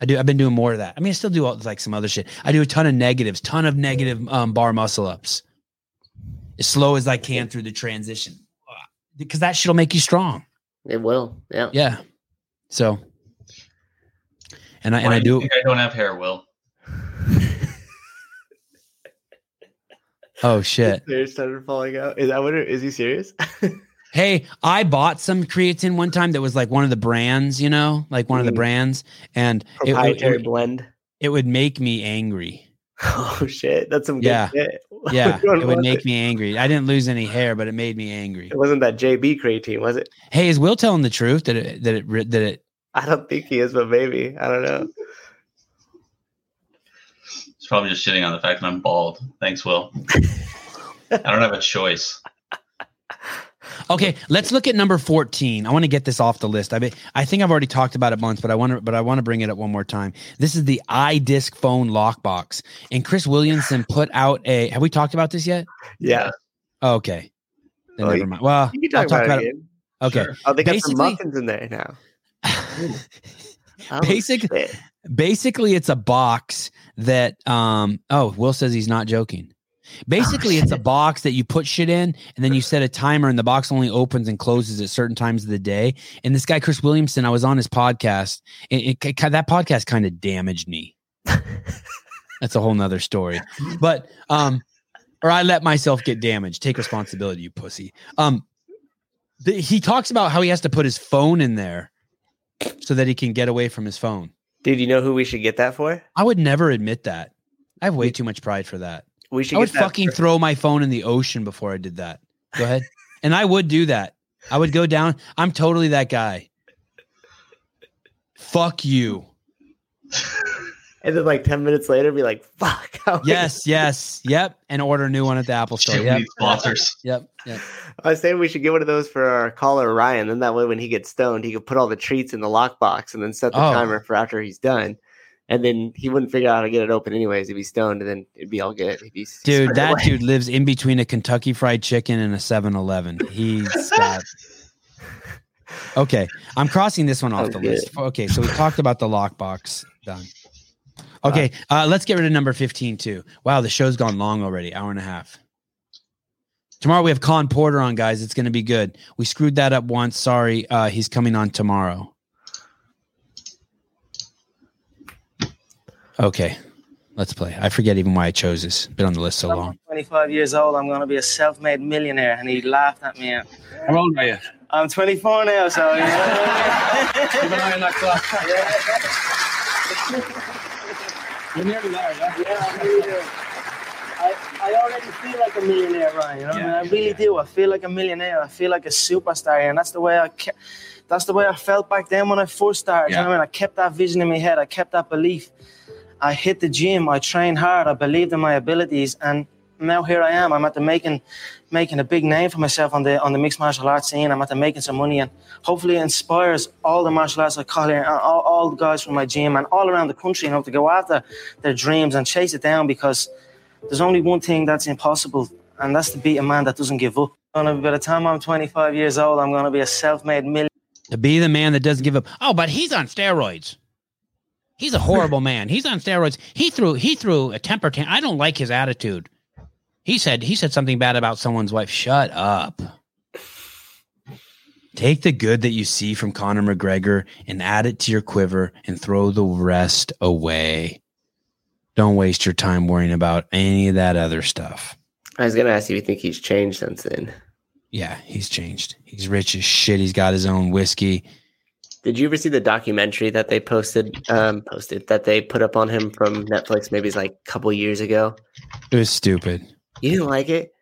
I do. I've been doing more of that. I mean, I still do all, like some other shit. I do a ton of negatives, ton of negative um, bar muscle ups, as slow as I can through the transition, because that shit'll make you strong. It will. Yeah. Yeah. So, and I and I do do. think I don't have hair, Will. Oh shit. Hair started falling out. Is that what? It, is he serious? Hey, I bought some creatine one time that was like one of the brands, you know, like one of the Mm. brands, and it, it, it, blend. it would make me angry. Oh shit, that's some good Yeah. shit. Yeah, it would make it? me angry. I didn't lose any hair, but it made me angry. It wasn't that JB creatine, was it? Hey, is Will telling the truth that it that it that it? I don't think he is, but maybe. I don't know. It's probably just shitting on the fact that I'm bald. Thanks, Will. I don't have a choice. Okay, let's look at number 14. I want to get this off the list. I mean, I think I've already talked about it once, but I want to but I want to bring it up one more time. This is the iDisc phone lockbox. And Chris Williamson put out a Have we talked about this yet? Yeah. Oh, okay. Then Oh, never mind. Well, You can I'll talk, talk about, about it. again. Okay. Sure. Oh, they got some muffins in there now. Oh, Basic- shit. Basically, it's a box that um oh, Will says he's not joking. Basically, it's a box that you put shit in and then you set a timer and the box only opens and closes at certain times of the day. And this guy Chris Williamson, I was on his podcast and it, it- that podcast kind of damaged me. That's a whole nother story. But um or I let myself get damaged. Take responsibility, you pussy. Um the, he talks about how he has to put his phone in there so that he can get away from his phone. Dude, you know who we should get that for? I would never admit that. I have way too much pride for that. We should I would fucking for- throw my phone in the ocean before I did that. Go ahead. and I would do that. I would go down. I'm totally that guy. Fuck you. and then like 10 minutes later be like, fuck. how- Yes, yes, yep. And order a new one at the Apple Store. Shit, Yep, sponsors. yep, yep. I was saying we should get one of those for our caller Ryan. Then that way when he gets stoned, he could put all the treats in the lockbox and then set the Oh. timer for after he's done. And then he wouldn't figure out how to get it open anyways if he's stoned, and then it'd be all good. He'd be Dude, that away. dude lives in between a Kentucky Fried Chicken and a 7-Eleven. He's got. Okay, I'm crossing this one off the good. list. Okay, so we talked about the lockbox. Done. Okay, uh, let's get rid of number 15 too. Wow, the show's gone long already, hour and a half. Tomorrow we have Khan Porter on, guys. It's going to be good. We screwed that up once. Sorry, uh, he's coming on tomorrow. Okay, let's play. I forget even why I chose this. Been on the list so I'm long. 25 years old. I'm going to be a self-made millionaire. And he laughed at me. How old are you? I'm 24 now, so you know what Keep an eye on that clock. I mean? You're nearly there, yeah? Yeah, I really do. I, I already feel like a millionaire, Ryan. You know what I mean? I really yeah. do. I feel like a millionaire. I feel like a superstar, and that's the way I ke- that's the way I felt back then when I first started. You know what I mean? I kept that vision in my head. I kept that belief. I hit the gym. I trained hard. I believed in my abilities, and now here I am. I'm at the making making a big name for myself on the on the mixed martial arts scene. I'm at the making some money, and hopefully it inspires all the martial arts I call here, and all, all the guys from my gym and all around the country, you know, to go after their dreams and chase it down because there's only one thing that's impossible, and that's to beat a man that doesn't give up. Gonna by the time I'm 25 years old, I'm gonna be a self-made millionaire. To be the man that doesn't give up. Oh, but he's on steroids. He's a horrible man. He's on steroids. He threw he threw a temper tantrum. I don't like his attitude. He said he said something bad about someone's wife. Shut up. Take the good that you see from Conor McGregor and add it to your quiver and throw the rest away. Don't waste your time worrying about any of that other stuff. I was gonna ask you if you think he's changed since then. Yeah, he's changed. He's rich as shit. He's got his own whiskey. Did you ever see the documentary that they posted? Um, posted that they put up on him from Netflix, maybe it's like a couple years ago. It was stupid. You didn't like it?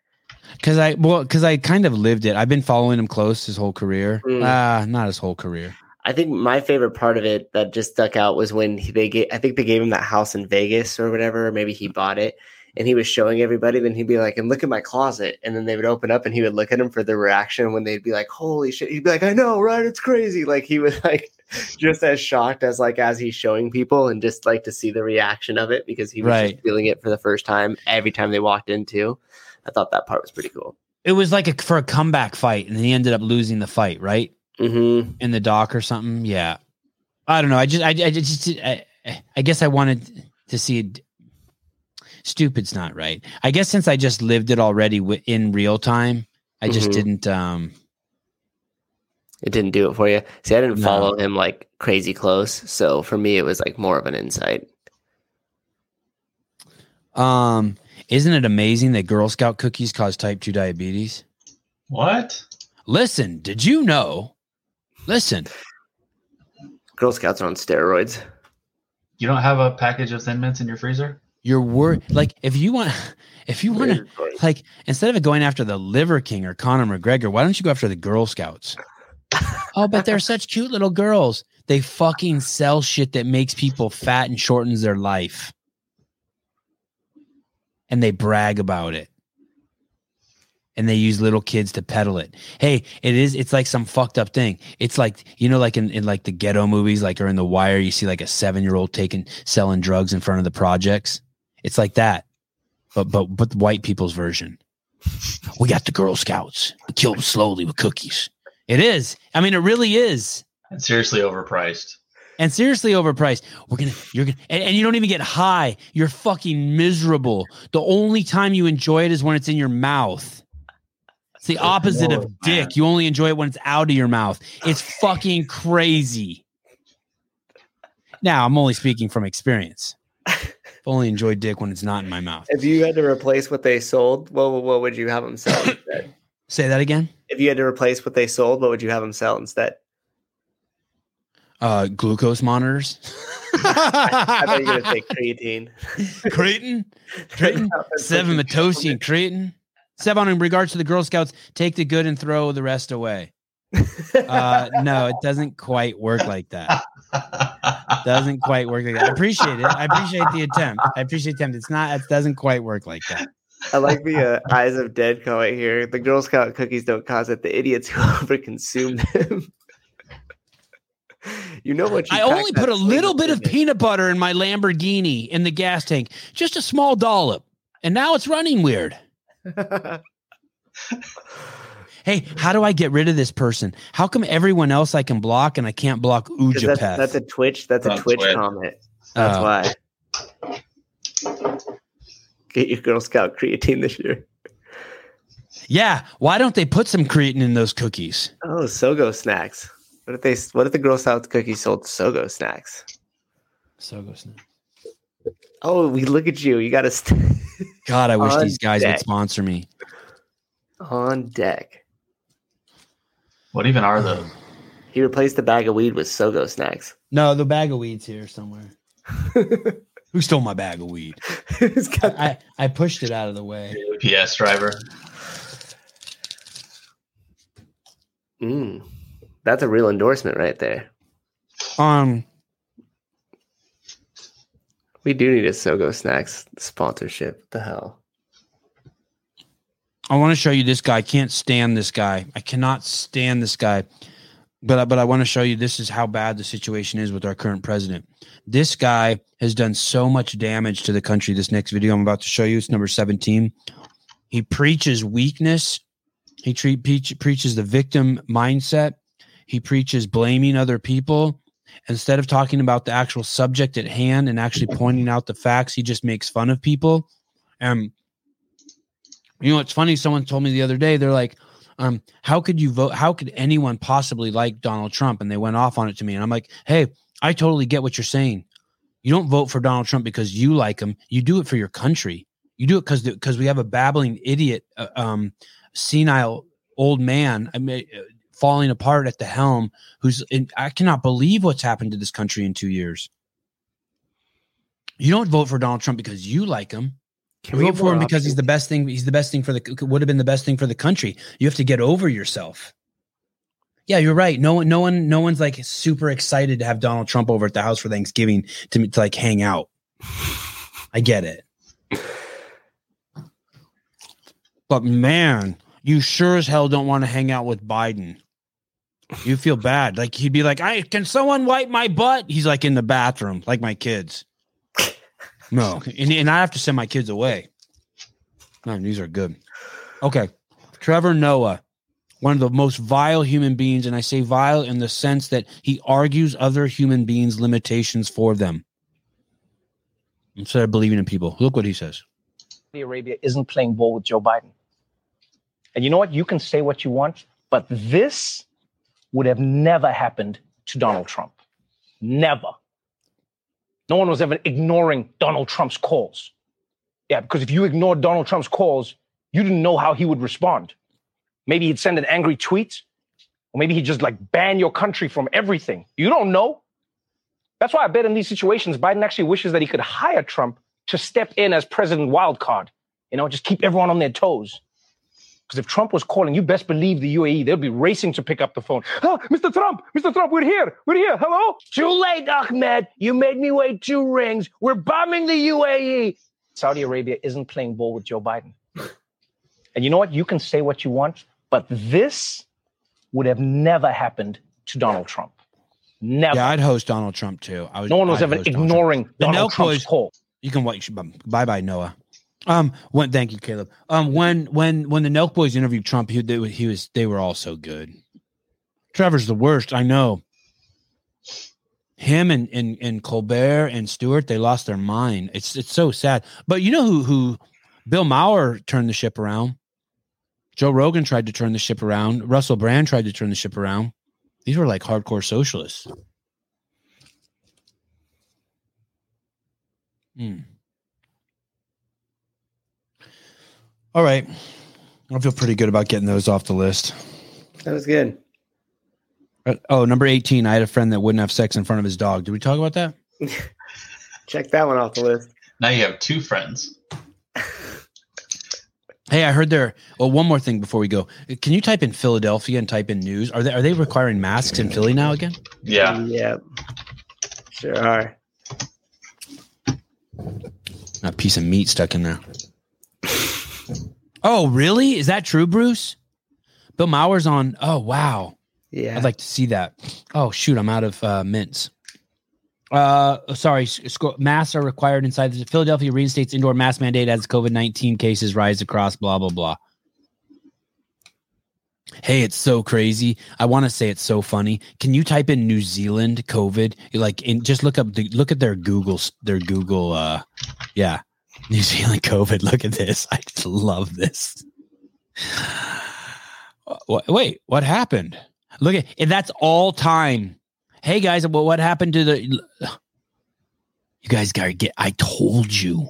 Because I well, because I kind of lived it. I've been following him close his whole career. Mm. Ah, not his whole career. I think my favorite part of it that just stuck out was when he, they get. I think they gave him that house in Vegas or whatever. Or maybe he bought it, and he was showing everybody. Then he'd be like, "And look at my closet," and then they would open up, and he would look at him for the reaction. When they'd be like, "Holy shit!" He'd be like, "I know, right? It's crazy." Like he was like just as shocked as like as he's showing people, and just like to see the reaction of it because he was Right. just feeling it for the first time every time they walked into. I thought that part was pretty cool. It was like a, for a comeback fight, and he ended up losing the fight, right? Mm-hmm. In the dock or something. Yeah, I don't know. I just, I, I just, I, I guess I wanted to see it. Stupid's not right. I guess since I just lived it already wi- in real time, I just Mhm. didn't. um It didn't do it for you. See, I didn't No. follow him like crazy close, so for me, it was like more of an insight. Um, isn't it amazing that Girl Scout cookies cause type two diabetes? What? Listen, did you know? Listen, Girl Scouts are on steroids. You don't have a package of Thin Mints in your freezer? You're worried. Like if you want, if you want to, like instead of going after the Liver King or Conor McGregor, why don't you go after the Girl Scouts? oh, but they're such cute little girls. They fucking sell shit that makes people fat and shortens their life. And they brag about it. and they use little kids to peddle it. Hey, it is it's like some fucked up thing. It's like you know, like in, in like the ghetto movies, like or in the wire, you see like a seven year old taking selling drugs in front of the projects. It's like that. But but but the white people's version. We got the Girl Scouts. We kill them slowly with cookies. It is. I mean, it really is. And seriously overpriced. And seriously overpriced. We're gonna, you're gonna, and, and you don't even get high. You're fucking miserable. The only time you enjoy it is when it's in your mouth. It's the opposite of dick. You only enjoy it when it's out of your mouth. It's fucking crazy. Now, I'm only speaking from experience. I've only enjoyed dick when it's not in my mouth. If you had to replace what they sold, what what would you have them sell instead? Say that again. if you had to replace what they sold, what would you have them sell instead? Uh, glucose monitors. I thought you were gonna say creatine. creatine, creatine, Sevan Matossian creatine. Sevan, in regards to the Girl Scouts, take the good and throw the rest away. Uh, no, it doesn't quite work like that. Doesn't quite work like that. I appreciate it. I appreciate the attempt. I appreciate the attempt. It's not. It doesn't quite work like that. I like the uh, eyes of dead comment here. The Girl Scout cookies don't cause it. The idiots who overconsume them. you know what? You I only put a little bit of it. peanut butter in my Lamborghini in the gas tank, just a small dollop, and now it's running weird. Hey, how do I get rid of this person? How come everyone else I can block and I can't block Ujapeth? That's, that's a Twitch. That's a Twitch Twitch. comment. That's Oh. why. Get your Girl Scout creatine this year. yeah, why don't they put some creatine in those cookies? Oh, Sogo snacks. What if they? What if the Girl Scout cookies sold Sogo snacks? So go snap. Oh, we look at you. You got to st- God, I wish these guys would sponsor me. on deck. What even are those? He replaced the bag of weed with Sogo snacks. No, the bag of weed's here somewhere. Who stole my bag of weed? I, I pushed it out of the way. PS driver. Mm, that's a real endorsement right there. Um, We do need a Sogo snacks sponsorship. What the hell? I want to show you this guy. I can't stand this guy. I cannot stand this guy. But I- but I want to show you this is how bad the situation is with our current president. This guy has done so much damage to the country. This next video I'm about to show you, it's number 17. He preaches weakness. He preach, preaches the victim mindset. He preaches blaming other people. Instead of talking about the actual subject at hand and actually pointing out the facts, he just makes fun of people. And you know, it's funny. Someone told me the other day, they're like, um, how could you vote? How could anyone possibly like Donald Trump? And they went off on it to me. And I'm like, hey, I totally get what you're saying. You don't vote for Donald Trump because you like him. You do it for your country. You do it because because we have a babbling idiot, uh, um, senile old man I mean, uh, falling apart at the helm. Who's in, I cannot believe what's happened to this country in two years. You don't vote for Donald Trump because you like him. Can we vote for him because he's the best thing. He's the best thing for the would have been the best thing for the country. You have to get over yourself. Yeah, you're right. No one, no one, no one's like super excited to have Donald Trump over at the house for Thanksgiving to, to like hang out. I get it, but man, you sure as hell don't want to hang out with Biden. You feel bad. Like he'd be like, "I can someone wipe my butt?" He's like in the bathroom, like my kids. No, and, and I have to send my kids away. Man, these are good. Okay, Trevor Noah, one of the most vile human beings, and I say vile in the sense that he argues other human beings' limitations for them instead of believing in people. Look what he says. Saudi Arabia isn't playing ball with Joe Biden. And you know what? You can say what you want, but this would have never happened to Donald Trump. Never. No one was ever ignoring Donald Trump's calls. Yeah, because if you ignored Donald Trump's calls, you didn't know how he would respond. Maybe he'd send an angry tweet, or maybe he'd just like ban your country from everything. You don't know. That's why I bet in these situations, Biden actually wishes that he could hire Trump to step in as president wildcard. You know, just keep everyone on their toes. Because if Trump was calling, you best believe the UAE, they'll be racing to pick up the phone. Oh, Mr. Trump, Mr. Trump, we're here. We're here. Hello? Too late, Ahmed. You made me wait two rings. We're bombing the UAE. Saudi Arabia isn't playing ball with Joe Biden. And And you know what? You can say what you want, but this would have never happened to Donald Trump. Never. Yeah, I'd host Donald Trump too. I would. no one was I'd ever host Donald Trump. ignoring The Donald Nelk Trump's boys- call. You can watch. Bye bye Noah. Um, when thank you, Caleb. Um, when when when the Nelk Boys interviewed Trump, he, they, he was they were all so good. Trevor's the worst. I know. Him and, and and Colbert and Stewart, they lost their mind. It's it's so sad. But you know who who Bill Maher turned the ship around. Joe Rogan tried to turn the ship around. Russell Brand tried to turn the ship around. These were like hardcore socialists. Hmm. All right. I feel pretty good about getting those off the list. That was good. Uh, Oh, number 18. I had a friend that wouldn't have sex in front of his dog. Did we talk about that? Check that one off the list. Now you have two friends. Hey, I heard there. Oh, one more thing before we go. Can you type in Philadelphia and type in news? Are they are they requiring masks in Philly now again? Yeah. Yeah. Sure are. A piece of meat stuck in there. Oh, really? Is that true, Bruce? Bill Maher's on. Oh, wow. Yeah. I'd like to see that. Oh, shoot. I'm out of uh, mints. Uh, sorry. sc- Masks are required inside the Philadelphia reinstates indoor mask mandate as COVID 19 cases rise across, blah, blah, blah. Hey, it's so crazy. I want to say it's so funny. Can you type in New Zealand COVID? Like, in just look up the look at their Google their Google. Uh, yeah, New Zealand COVID. Look at this. I just love this. Wait, what happened? Look at and that's all time. Hey guys, what what happened to the? You guys gotta get. I told you.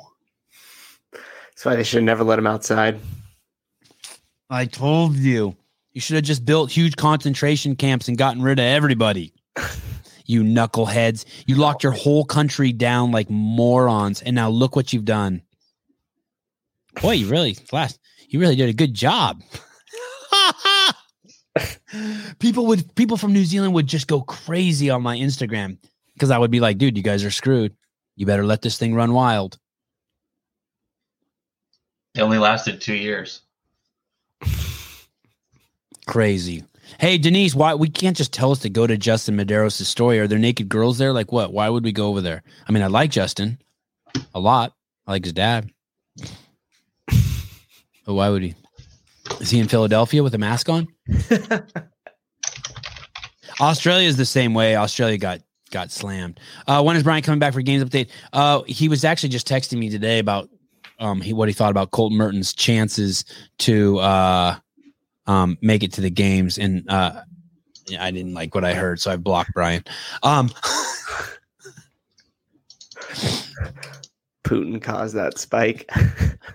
That's why they should never let him outside. I told you. You should have just built huge concentration camps and gotten rid of everybody. you knuckleheads. You locked your whole country down like morons. And now look what you've done. Boy, you really last you really did a good job. people would people from New Zealand would just go crazy on my Instagram because I would be like, dude, you guys are screwed. You better let this thing run wild. It only lasted two years. Crazy. Hey Denise, why we can't just tell us to go to Justin Medeiros' story? Are there naked girls there? Like what? Why would we go over there? I mean, I like Justin a lot. I like his dad. But why would he? Is he in Philadelphia with a mask on? Australia is the same way. Australia got got slammed. Uh, when is Brian coming back for games update? Uh, he was actually just texting me today about um he what he thought about Colten Mertens' chances to uh um make it to the games and uh I didn't like what I heard, so I blocked Brian. Um Putin caused that spike.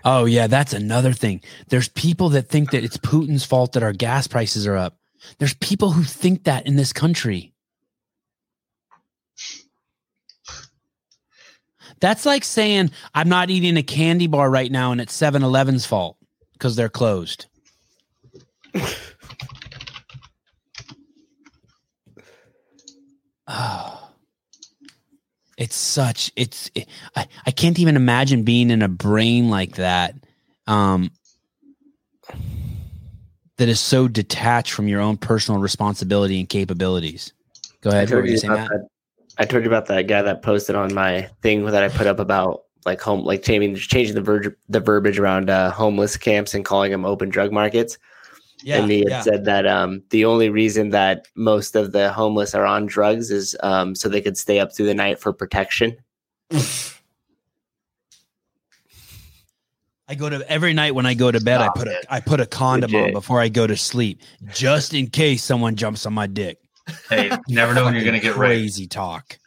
Oh yeah, that's another thing. There's people that think that it's Putin's fault that our gas prices are up. There's people who think that in this country. That's like saying I'm not eating a candy bar right now and it's 7-Eleven's fault because they're closed. Oh, it's such it's it, I, I can't even imagine being in a brain like that um that is so detached from your own personal responsibility and capabilities go ahead what told, you about Matt? that, I told you about that guy that posted on my thing that I put up about like home, like changing changing the verge, the verbiage around uh, homeless camps and calling them open drug markets. Yeah, and he had yeah. said that um, the only reason that most of the homeless are on drugs is um, so they could stay up through the night for protection. I go to every night when I go to bed. I put a I put a condom on before I go to sleep, just in case someone jumps on my dick. Hey, you never know when you're going to get raped. crazy talk.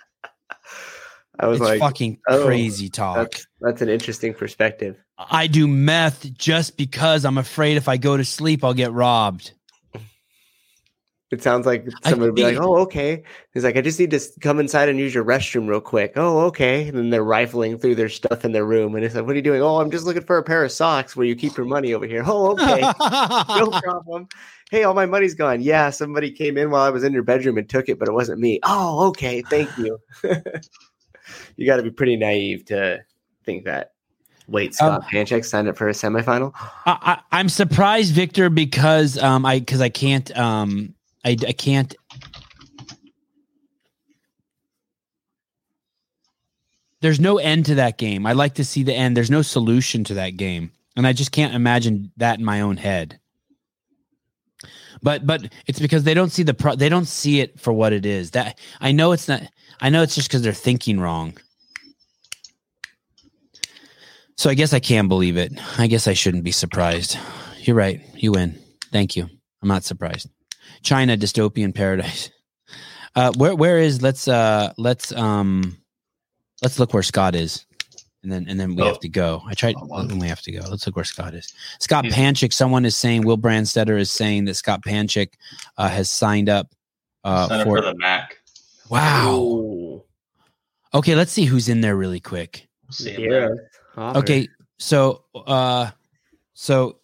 I was It's like, fucking oh, crazy talk. That's, that's an interesting perspective. I do meth just because I'm afraid if I go to sleep, I'll get robbed. It sounds like somebody would be like, "Oh, okay." He's like, "I just need to come inside and use your restroom real quick." Oh, okay. And then they're rifling through their stuff in their room, and it's like, "What are you doing?" Oh, I'm just looking for a pair of socks where you keep your money over here. Oh, okay, no problem. Hey, all my money's gone. Yeah, somebody came in while I was in your bedroom and took it, but it wasn't me. Oh, okay. Thank you. you got to be pretty naive to think that. Wait, Scott Panchik signed up for a semifinal. I, I, I'm surprised, Victor, because um I because I can't um I I can't. There's no end to that game. I like to see the end. There's no solution to that game, and I just can't imagine that in my own head. But but it's because they don't see the pro. They don't see it for what it is. That I know it's not. I know it's just because they're thinking wrong. So I guess I can believe it. I guess I shouldn't be surprised. You're right. You win. Thank you. I'm not surprised. China dystopian paradise. Uh, where where is let's uh let's um let's look where Scott is. And then and then we Oh. have to go. I tried then we have to go. Let's look where Scott is. Scott Panchik, someone is saying Will Brandstetter is saying that Scott Panchik uh, has signed up uh for, for the Mac. Wow. Okay, let's see who's in there really quick. See him Yeah. there. Okay, so uh so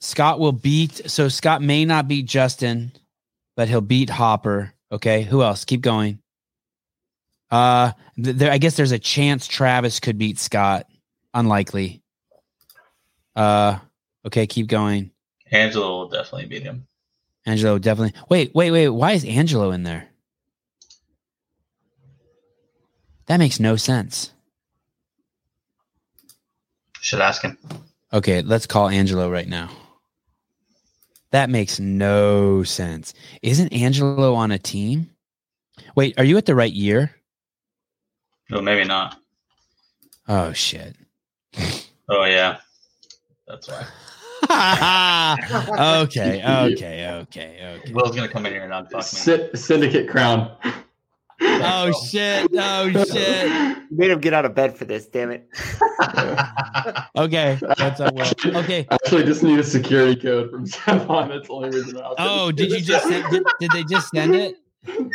Scott will beat so Scott may not beat Justin, but he'll beat Hopper. Okay, who else? Keep going. Uh th- there I guess there's a chance Travis could beat Scott. Unlikely. Uh okay, keep going. Angelo will definitely beat him. Angelo definitely. Wait, wait, wait. Why is Angelo in there? That makes no sense. Should ask him. Okay, let's call Angelo right now. That makes no sense. Isn't Angelo on a team? Wait, are you at the right year? No, maybe not. Oh shit. Oh yeah, that's why. okay, okay, okay, okay. Will's gonna come in here and unfuck me. Sy- Syndicate Crown. Oh shit! Oh shit! Made him get out of bed for this. Damn it. Okay, that's up. Will. Okay. I actually just need a security code from Sevan. That's the only reason I Oh, did you just send, did, did they just send it?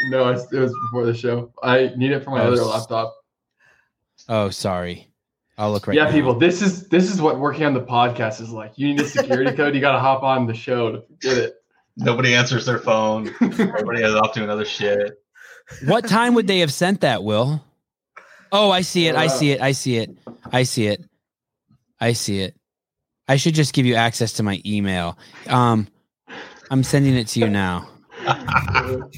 No, it was before the show. I need it for my Oh, other laptop. Oh, sorry. I'll look right yeah, now. people, this is this is what working on the podcast is like. You need a security code. You got to hop on the show to get it. Nobody answers their phone. Everybody is off doing other shit. What time would they have sent that, Will? Oh, I see it. I see it. I see it. I see it. I see it. I should just give you access to my email. Um, I'm sending it to you now.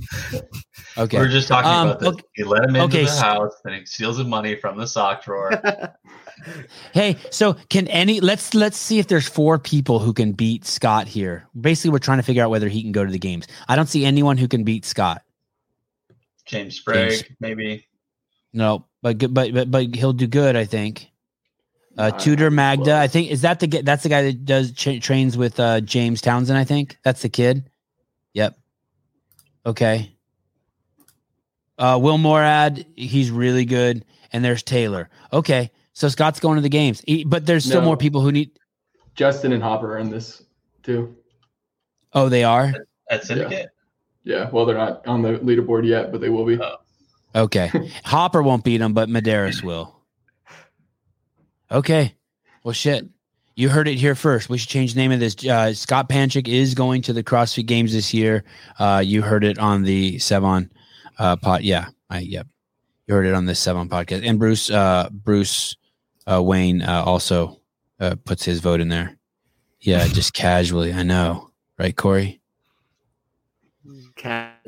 Okay. We were just talking Um, about this. okay- He let him into okay, the so- house, and he steals his money from the sock drawer. Hey, so can any let's let's see if there's four people who can beat Scott here. Basically, we're trying to figure out whether he can go to the games. I don't see anyone who can beat Scott. James Sprague, James- maybe. No, but good- but but but he'll do good, I think. Uh, Tudor Magda, I think is that the that's the guy that does tra- trains with uh, James Townsend. I think that's the kid. Yep. Okay. Uh, Will Moorad, he's really good, and there's Taylor. Okay, so Scott's going to the games, He- but there's still No. more people who need. Justin and Hopper are in this too. Oh, they are. At Syndicate? Yeah, well, they're not on the leaderboard yet, but they will be. Okay, Hopper won't beat him, but Medeiros will. Okay, well, shit. You heard it here first. We should change the name of this. Uh, Scott Panchik is going to the CrossFit Games this year. Uh, you heard it on the Sevan uh, pod. Yeah, I yep. You heard it on the Sevan podcast. And Bruce uh, Bruce uh, Wayne uh, also uh, puts his vote in there. Yeah, just casually. I know, right, Corey? Cat.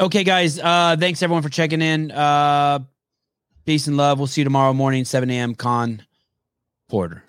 Okay, guys. Uh, thanks everyone for checking in. Uh, peace and love. We'll see you tomorrow morning, 7 a.m. Khan Porter.